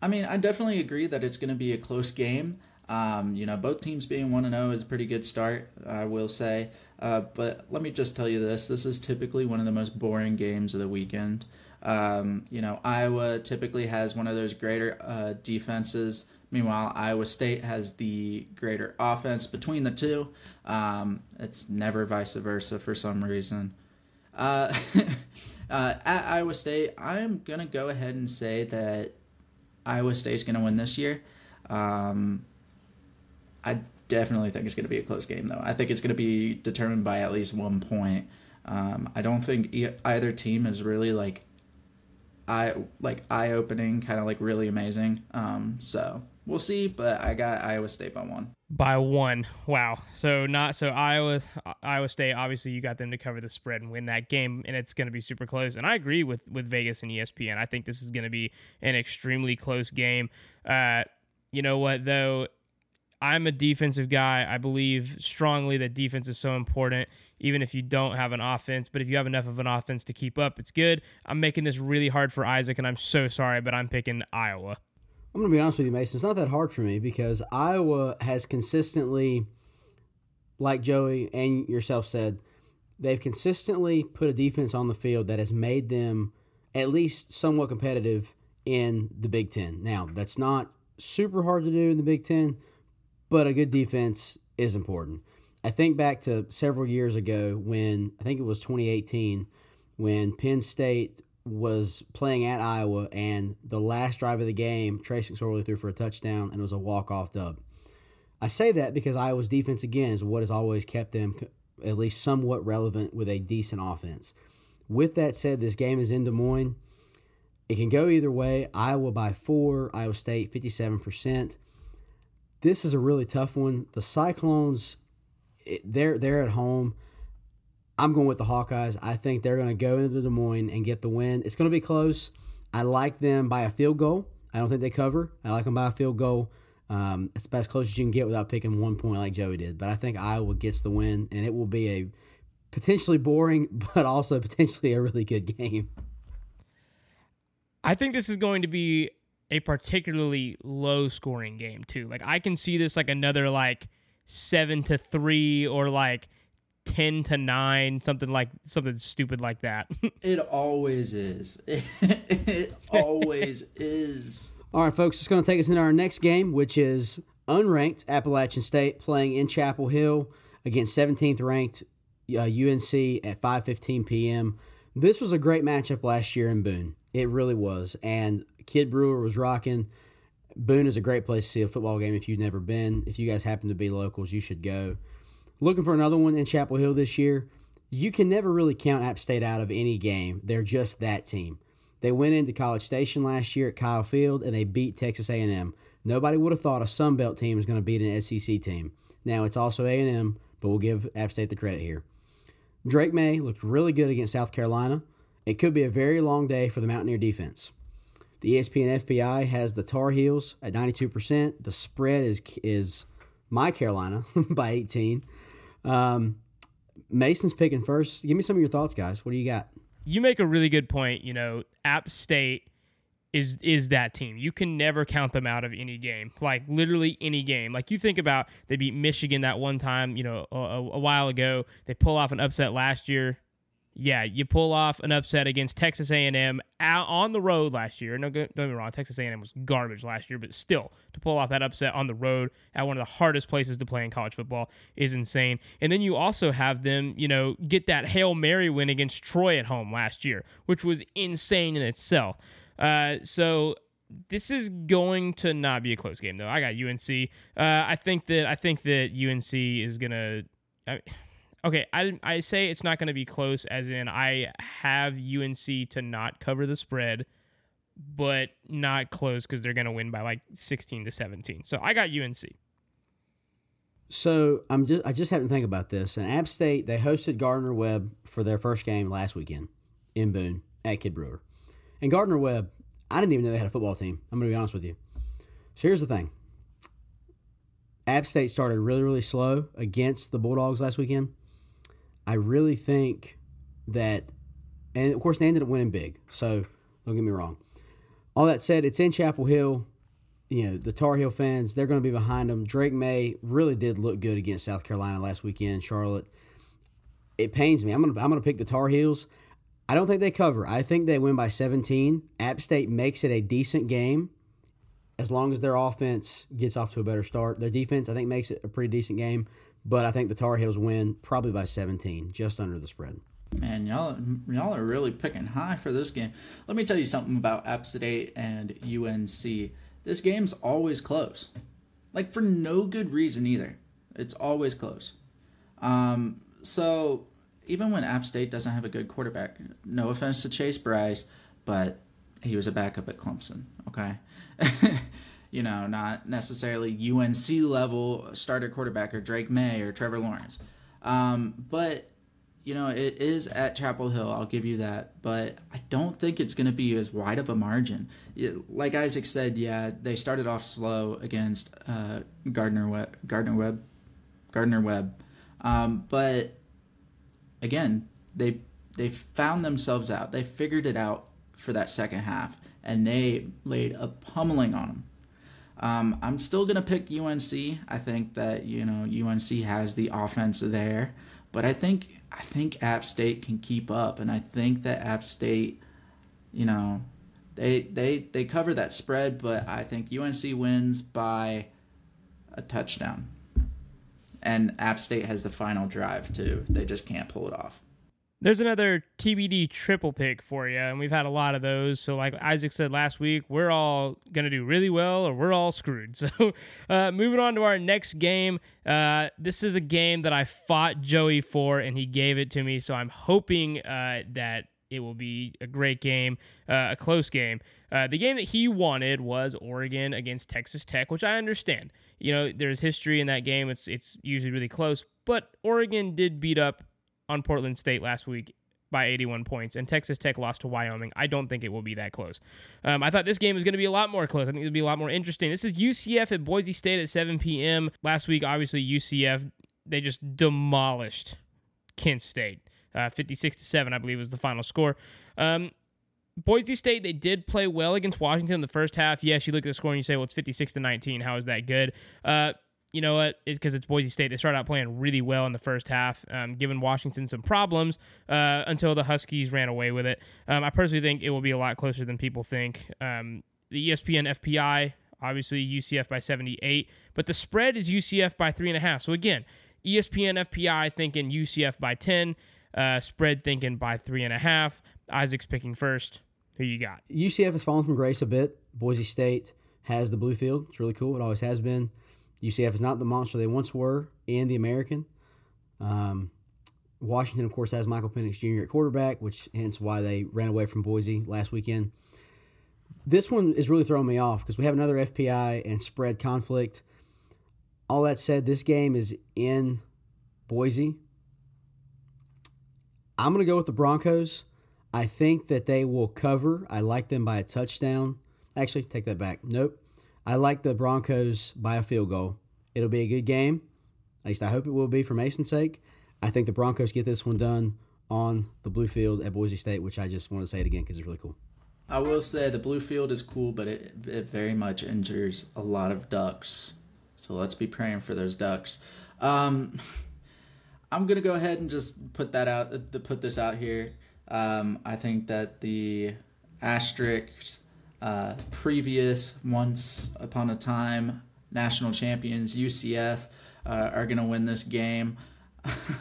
I mean, I definitely agree that it's going to be a close game. Um, you know, both teams being 1 0 is a pretty good start, I will say. Uh, but let me just tell you this this is typically one of the most boring games of the weekend. Um, you know, Iowa typically has one of those greater uh, defenses. Meanwhile, Iowa State has the greater offense between the two. Um, it's never vice versa for some reason. Uh, uh, at Iowa State, I'm going to go ahead and say that Iowa State's going to win this year. Um, I definitely think it's going to be a close game, though. I think it's going to be determined by at least one point. Um, I don't think e- either team is really like eye like eye opening, kind of like really amazing. Um, so we'll see, but I got Iowa State by one. By one, wow. So not so Iowa Iowa State. Obviously, you got them to cover the spread and win that game, and it's going to be super close. And I agree with with Vegas and ESPN. I think this is going to be an extremely close game. Uh, you know what though? I'm a defensive guy. I believe strongly that defense is so important, even if you don't have an offense. But if you have enough of an offense to keep up, it's good. I'm making this really hard for Isaac, and I'm so sorry, but I'm picking Iowa. I'm going to be honest with you, Mason. It's not that hard for me because Iowa has consistently, like Joey and yourself said, they've consistently put a defense on the field that has made them at least somewhat competitive in the Big Ten. Now, that's not super hard to do in the Big Ten but a good defense is important. I think back to several years ago when I think it was 2018 when Penn State was playing at Iowa and the last drive of the game, Trace McSorley threw for a touchdown and it was a walk-off dub. I say that because Iowa's defense again is what has always kept them at least somewhat relevant with a decent offense. With that said, this game is in Des Moines. It can go either way. Iowa by four, Iowa State 57%. This is a really tough one. The Cyclones, they're they're at home. I'm going with the Hawkeyes. I think they're going to go into Des Moines and get the win. It's going to be close. I like them by a field goal. I don't think they cover. I like them by a field goal. Um, it's about as close as you can get without picking one point like Joey did. But I think Iowa gets the win, and it will be a potentially boring, but also potentially a really good game. I think this is going to be a particularly low scoring game too. Like I can see this like another like seven to three or like ten to nine, something like something stupid like that. it always is. it always is. All right, folks, it's going to take us into our next game, which is unranked Appalachian State playing in Chapel Hill against 17th ranked uh, UNC at 5:15 p.m. This was a great matchup last year in Boone. It really was, and Kidd Brewer was rocking. Boone is a great place to see a football game if you've never been. If you guys happen to be locals, you should go. Looking for another one in Chapel Hill this year. You can never really count App State out of any game. They're just that team. They went into College Station last year at Kyle Field and they beat Texas A&M. Nobody would have thought a Sun Belt team was going to beat an SEC team. Now it's also A&M, but we'll give App State the credit here. Drake Maye looked really good against South Carolina. It could be a very long day for the Mountaineer defense. The ESPN FPI has the Tar Heels at 92%. The spread is is my Carolina by 18. Um, Mason's picking first. Give me some of your thoughts, guys. What do you got? You make a really good point. You know, App State is is that team. You can never count them out of any game. Like literally any game. Like you think about they beat Michigan that one time, you know, a, a while ago. They pull off an upset last year yeah, you pull off an upset against Texas A&M out on the road last year. No, don't get me wrong, Texas A&M was garbage last year, but still to pull off that upset on the road at one of the hardest places to play in college football is insane. And then you also have them, you know, get that hail mary win against Troy at home last year, which was insane in itself. Uh, so this is going to not be a close game though. I got UNC. Uh, I think that I think that UNC is gonna. I, okay, I I say it's not going to be close, as in I have UNC to not cover the spread, but not close because they're going to win by like sixteen to seventeen. So I got UNC. So I'm just I just having to think about this. And App State they hosted Gardner Webb for their first game last weekend in Boone at Kidd Brewer, and Gardner Webb I didn't even know they had a football team. I'm going to be honest with you. So here's the thing. App State started really, really slow against the Bulldogs last weekend. I really think that, and of course, they ended up winning big. So don't get me wrong. All that said, it's in Chapel Hill. You know, the Tar Heel fans, they're going to be behind them. Drake Maye really did look good against South Carolina last weekend, Charlotte. It pains me. I'm going to, I'm going to pick the Tar Heels. I don't think they cover. I think they win by 17. App State makes it a decent game as long as their offense gets off to a better start. Their defense, I think, makes it a pretty decent game, but I think the Tar Heels win probably by 17, just under the spread. Man, y'all y'all are really picking high for this game. Let me tell you something about App State and UNC. This game's always close, like for no good reason either. It's always close. Um, so even when App State doesn't have a good quarterback, no offense to Chase Brice, but he was a backup at Clemson, okay? you know, not necessarily UNC level starter quarterback or Drake Maye or Trevor Lawrence. Um, but, you know, it is at Chapel Hill, I'll give you that. But I don't think it's going to be as wide of a margin. It, like Isaac said, yeah, they started off slow against uh, Gardner Webb. Gardner Webb. Gardner Webb. Um, but again, they they found themselves out. They figured it out for that second half, and they laid a pummeling on them. Um, I'm still gonna pick UNC. I think that you know UNC has the offense there, but I think I think App State can keep up, and I think that App State, you know, they they they cover that spread, but I think UNC wins by a touchdown and App State has the final drive too. They just can't pull it off. There's another TBD triple pick for you, and we've had a lot of those. So, like Isaac said last week, we're all going to do really well or we're all screwed. So, uh, moving on to our next game. Uh, this is a game that I fought Joey for, and he gave it to me. So, I'm hoping uh, that it will be a great game, uh, a close game. Uh, the game that he wanted was Oregon against Texas Tech, which I understand. You know, there's history in that game. It's it's usually really close, but Oregon did beat up on Portland State last week by 81 points, and Texas Tech lost to Wyoming. I don't think it will be that close. Um, I thought this game was going to be a lot more close. I think it'll be a lot more interesting. This is UCF at Boise State at 7 p.m. Last week, obviously, UCF they just demolished Kent State. Uh, 56 to 7, I believe, was the final score. Um, Boise State, they did play well against Washington in the first half. Yes, you look at the score and you say, well, it's 56 to 19. How is that good? Uh, you know what? It's because it's Boise State. They started out playing really well in the first half, um, giving Washington some problems uh, until the Huskies ran away with it. Um, I personally think it will be a lot closer than people think. Um, the ESPN FPI, obviously UCF by 78, but the spread is UCF by three and a half. So again, ESPN FPI thinking UCF by 10, uh, spread thinking by three and a half. Isaac's picking first. Who you got? UCF has fallen from grace a bit. Boise State has the blue field. It's really cool. It always has been. UCF is not the monster they once were in the American. Um, Washington, of course, has Michael Penix Jr. at quarterback, which hence why they ran away from Boise last weekend. This one is really throwing me off because we have another FPI and spread conflict. All that said, this game is in Boise. I'm going to go with the Broncos. I think that they will cover. I like them by a touchdown. Actually, take that back. Nope. I like the Broncos by a field goal. It'll be a good game. At least I hope it will be for Mason's sake. I think the Broncos get this one done on the blue field at Boise State, which I just want to say it again because it's really cool. I will say the blue field is cool, but it, it very much injures a lot of ducks. So let's be praying for those ducks. Um, I'm gonna go ahead and just put that out. uh, Put this out here. Um, I think that the asterisk uh, previous once upon a time national champions UCF uh, are gonna win this game.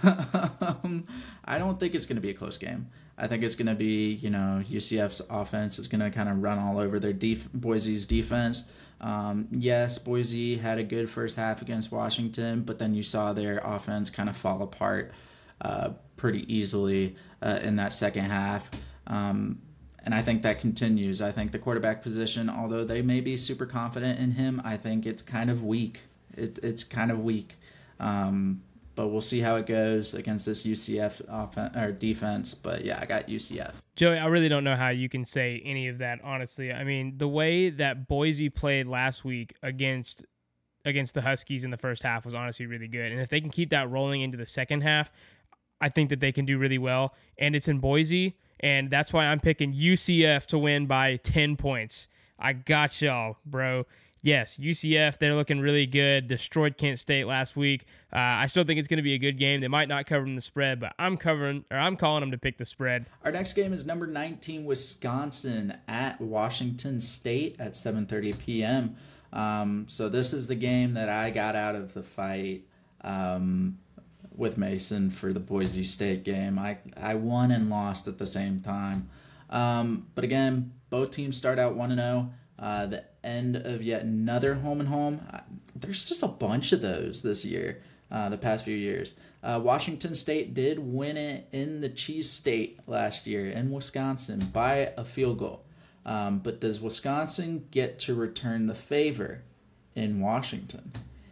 um, I don't think it's gonna be a close game. I think it's going to be, you know, UCF's offense is going to kind of run all over their def- Boise's defense. Um, yes, Boise had a good first half against Washington, but then you saw their offense kind of fall apart uh, pretty easily uh, in that second half. Um, and I think that continues. I think the quarterback position, although they may be super confident in him, I think it's kind of weak. It, it's kind of weak. Um, but we'll see how it goes against this UCF offense or defense. But yeah, I got UCF. Joey, I really don't know how you can say any of that honestly. I mean, the way that Boise played last week against against the Huskies in the first half was honestly really good. And if they can keep that rolling into the second half, I think that they can do really well. And it's in Boise, and that's why I'm picking UCF to win by 10 points. I got y'all, bro yes, UCF, they're looking really good. Destroyed Kent State last week. Uh, I still think it's going to be a good game. They might not cover them the spread, but I'm covering or I'm calling them to pick the spread. Our next game is number 19 Wisconsin at Washington State at 7:30 p.m. Um, so this is the game that I got out of the fight um, with Mason for the Boise State game. I I won and lost at the same time. Um, but again, both teams start out 1 0. Uh, the end of yet another home and home. Uh, there's just a bunch of those this year, uh, the past few years. Uh, Washington State did win it in the Cheese State last year in Wisconsin by a field goal. Um, but does Wisconsin get to return the favor in Washington?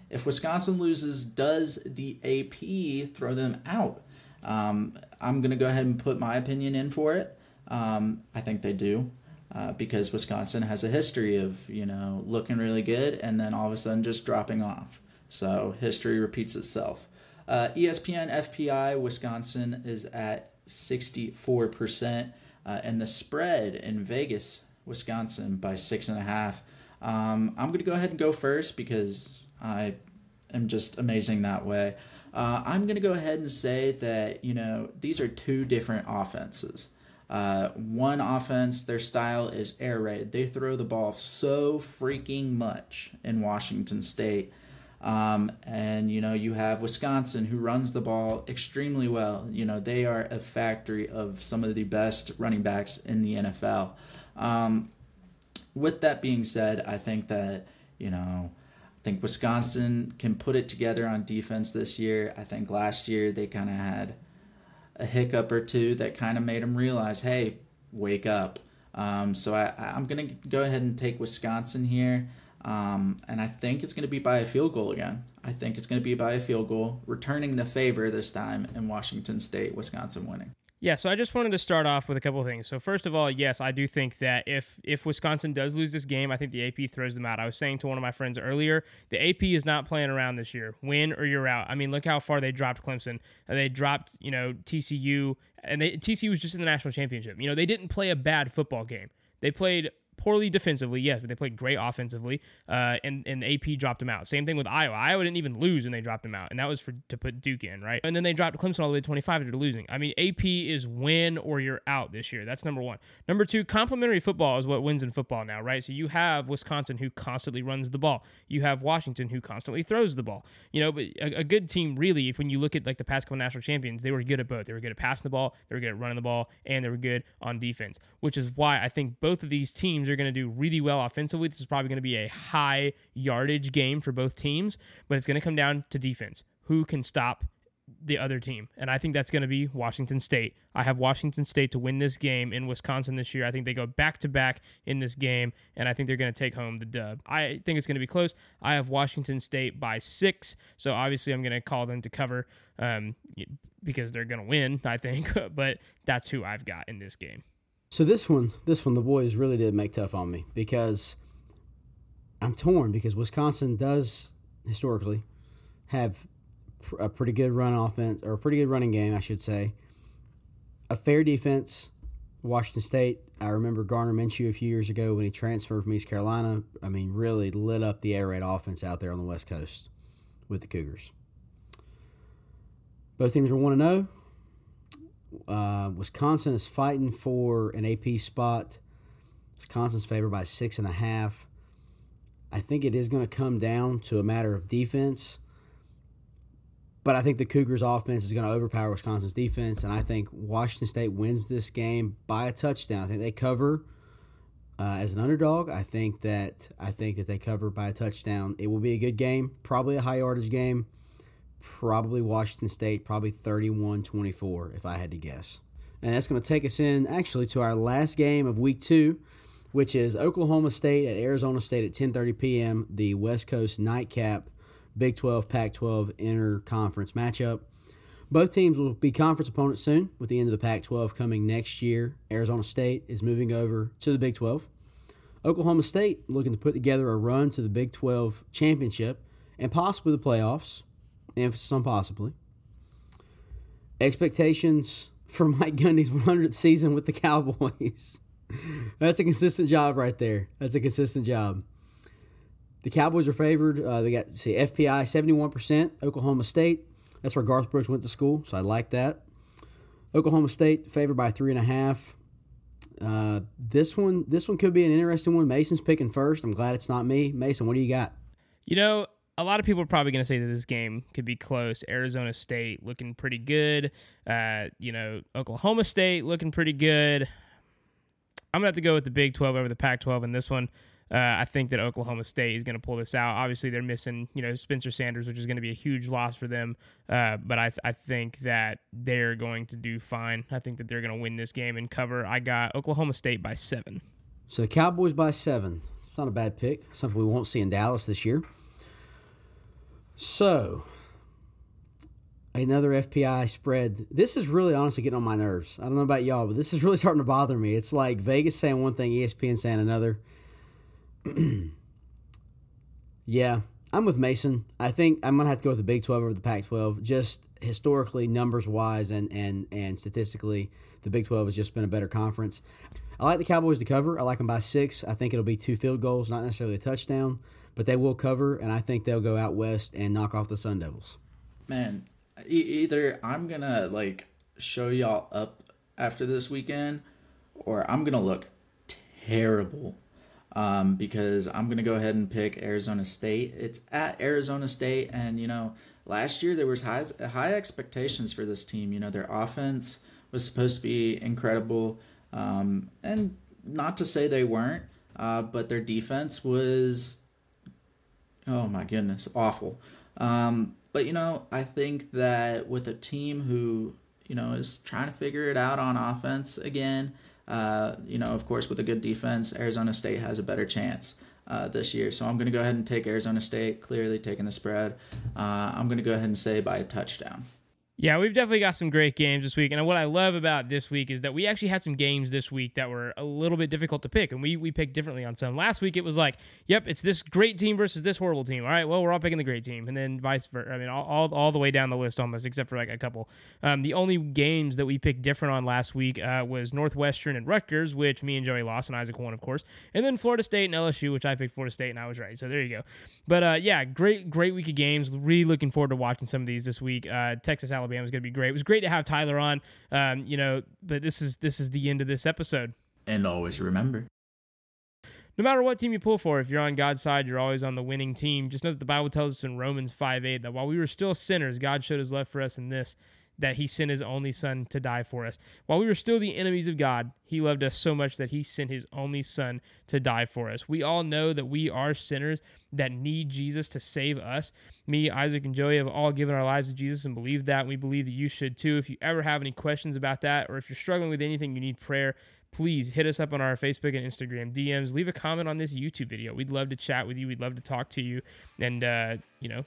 If Wisconsin loses, does the AP throw them out? Um, I'm going to go ahead and put my opinion in for it. Um, I think they do uh, because Wisconsin has a history of you know looking really good and then all of a sudden just dropping off. So history repeats itself. Uh, ESPN FPI Wisconsin is at 64 percent, uh, and the spread in Vegas Wisconsin by six and a half. Um, I'm gonna go ahead and go first because I am just amazing that way. Uh, I'm gonna go ahead and say that you know these are two different offenses. Uh, one offense, their style is air raid. They throw the ball so freaking much in Washington State. Um, and, you know, you have Wisconsin who runs the ball extremely well. You know, they are a factory of some of the best running backs in the NFL. Um, with that being said, I think that, you know, think Wisconsin can put it together on defense this year. I think last year they kind of had a hiccup or two that kind of made them realize, hey, wake up. Um, so I, I'm going to go ahead and take Wisconsin here. Um, and I think it's going to be by a field goal again. I think it's going to be by a field goal, returning the favor this time in Washington State, Wisconsin winning. Yeah, so I just wanted to start off with a couple of things. So first of all, yes, I do think that if if Wisconsin does lose this game, I think the AP throws them out. I was saying to one of my friends earlier, the AP is not playing around this year. Win or you're out. I mean, look how far they dropped Clemson. Uh, they dropped, you know, TCU, and they, TCU was just in the national championship. You know, they didn't play a bad football game. They played poorly defensively, yes, but they played great offensively. Uh, and and AP dropped them out. Same thing with Iowa. Iowa didn't even lose when they dropped them out, and that was for to put Duke in, right? And then they dropped Clemson all the way to 25 after losing. I mean, AP is win or you're out this year. That's number one. Number two, complementary football is what wins in football now, right? So you have Wisconsin who constantly runs the ball. You have Washington who constantly throws the ball. You know, but a, a good team really, if when you look at like the past couple national champions, they were good at both. They were good at passing the ball, they were good at running the ball, and they were good on defense. Which is why I think both of these teams are going to do really well offensively. This is probably going to be a high yardage game for both teams, but it's going to come down to defense. Who can stop the other team? And I think that's going to be Washington State. I have Washington State to win this game in Wisconsin this year. I think they go back to back in this game, and I think they're going to take home the dub. I think it's going to be close. I have Washington State by six, so obviously I'm going to call them to cover um, because they're going to win, I think, but that's who I've got in this game. So this one, this one, the boys really did make tough on me because I'm torn because Wisconsin does historically have a pretty good run offense or a pretty good running game, I should say. A fair defense. Washington State. I remember Gardner Minshew a few years ago when he transferred from East Carolina. I mean, really lit up the air raid offense out there on the West Coast with the Cougars. Both teams are 1 0. Uh, Wisconsin is fighting for an AP spot. Wisconsin's favored by six and a half. I think it is going to come down to a matter of defense. But I think the Cougars' offense is going to overpower Wisconsin's defense, and I think Washington State wins this game by a touchdown. I think they cover uh, as an underdog. I think that I think that they cover by a touchdown. It will be a good game, probably a high yardage game. Probably Washington State, probably 31-24 if I had to guess. And that's going to take us in actually to our last game of week 2 which is Oklahoma State at Arizona State at 10:30 p.m. The West Coast nightcap Big 12 Pac-12 inter-conference matchup. Both teams will be conference opponents soon, with the end of the Pac-12 coming next year. Arizona State is moving over to the Big 12. Oklahoma State looking to put together a run to the Big 12 championship and possibly the playoffs. Emphasis on possibly. Expectations for Mike Gundy's 100th season with the Cowboys. That's a consistent job right there. That's a consistent job. The Cowboys are favored. Uh, they got see FPI seventy one percent. Oklahoma State. That's where Garth Brooks went to school, so I like that. Oklahoma State favored by three and a half. Uh, this one, this one could be an interesting one. Mason's picking first. I'm glad it's not me. Mason, what do you got? You know, a lot of people are probably going to say that this game could be close. Arizona State looking pretty good. Uh, you know, Oklahoma State looking pretty good. I'm gonna have to go with the Big 12 over the Pac-12 in this one. Uh, I think that Oklahoma State is going to pull this out. Obviously, they're missing, you know, Spencer Sanders, which is going to be a huge loss for them. Uh, but I, th- I think that they're going to do fine. I think that they're going to win this game and cover. I got Oklahoma State by seven. So Cowboys by seven. It's not a bad pick. Something we won't see in Dallas this year. So another FPI spread. This is really honestly getting on my nerves. I don't know about y'all, but this is really starting to bother me. It's like Vegas saying one thing, ESPN saying another. yeah, I'm with Mason. I think I'm gonna have to go with the Big 12 over the Pac-12. Just historically, numbers wise, and and and statistically, the Big 12 has just been a better conference. I like the Cowboys to cover. I like them by six. I think it'll be two field goals, not necessarily a touchdown, but they will cover, and I think they'll go out west and knock off the Sun Devils. Man, either I'm gonna like show y'all up after this weekend, or I'm gonna look terrible. Um, because I'm gonna go ahead and pick Arizona State. It's at Arizona State, and you know, last year there was high high expectations for this team. You know, their offense was supposed to be incredible, um, and not to say they weren't, uh, but their defense was, oh my goodness, awful. Um, but you know, I think that with a team who you know is trying to figure it out on offense again, uh, you know, of course, with a good defense, Arizona State has a better chance. Uh, this year. So I'm going to go ahead and take Arizona State, clearly taking the spread. Uh, I'm going to go ahead and say by a touchdown. Yeah, we've definitely got some great games this week. And what I love about this week is that we actually had some games this week that were a little bit difficult to pick. And we, we picked differently on some. Last week, it was like, yep, it's this great team versus this horrible team. All right, well, we're all picking the great team. And then vice versa. I mean, all, all, all the way down the list almost, except for like a couple. Um, the only games that we picked different on last week uh, was Northwestern and Rutgers, which me and Joey lost and Isaac won, of course. And then Florida State and LSU, which I picked Florida State and I was right. So there you go. But uh, yeah, great, great week of games. Really looking forward to watching some of these this week. Uh, Texas, Alabama is going to be great. It was great to have Tyler on. Um, you know, but this is this is the end of this episode. And always remember. No matter what team you pull for, if you're on God's side, you're always on the winning team. Just know that the Bible tells us in Romans 5 8 that while we were still sinners, God showed his love for us in this, that he sent his only son to die for us. While we were still the enemies of God, he loved us so much that he sent his only son to die for us. We all know that we are sinners that need Jesus to save us. Me, Isaac, and Joey have all given our lives to Jesus and believe that. We believe that you should too. If you ever have any questions about that, or if you're struggling with anything, you need prayer, please hit us up on our Facebook and Instagram DMs. Leave a comment on this YouTube video. We'd love to chat with you. We'd love to talk to you. And, uh, you know,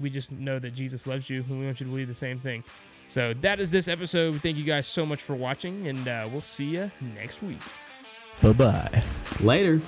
we just know that Jesus loves you and we want you to believe the same thing. So that is this episode. Thank you guys so much for watching, and uh, we'll see you next week. Bye bye. Later.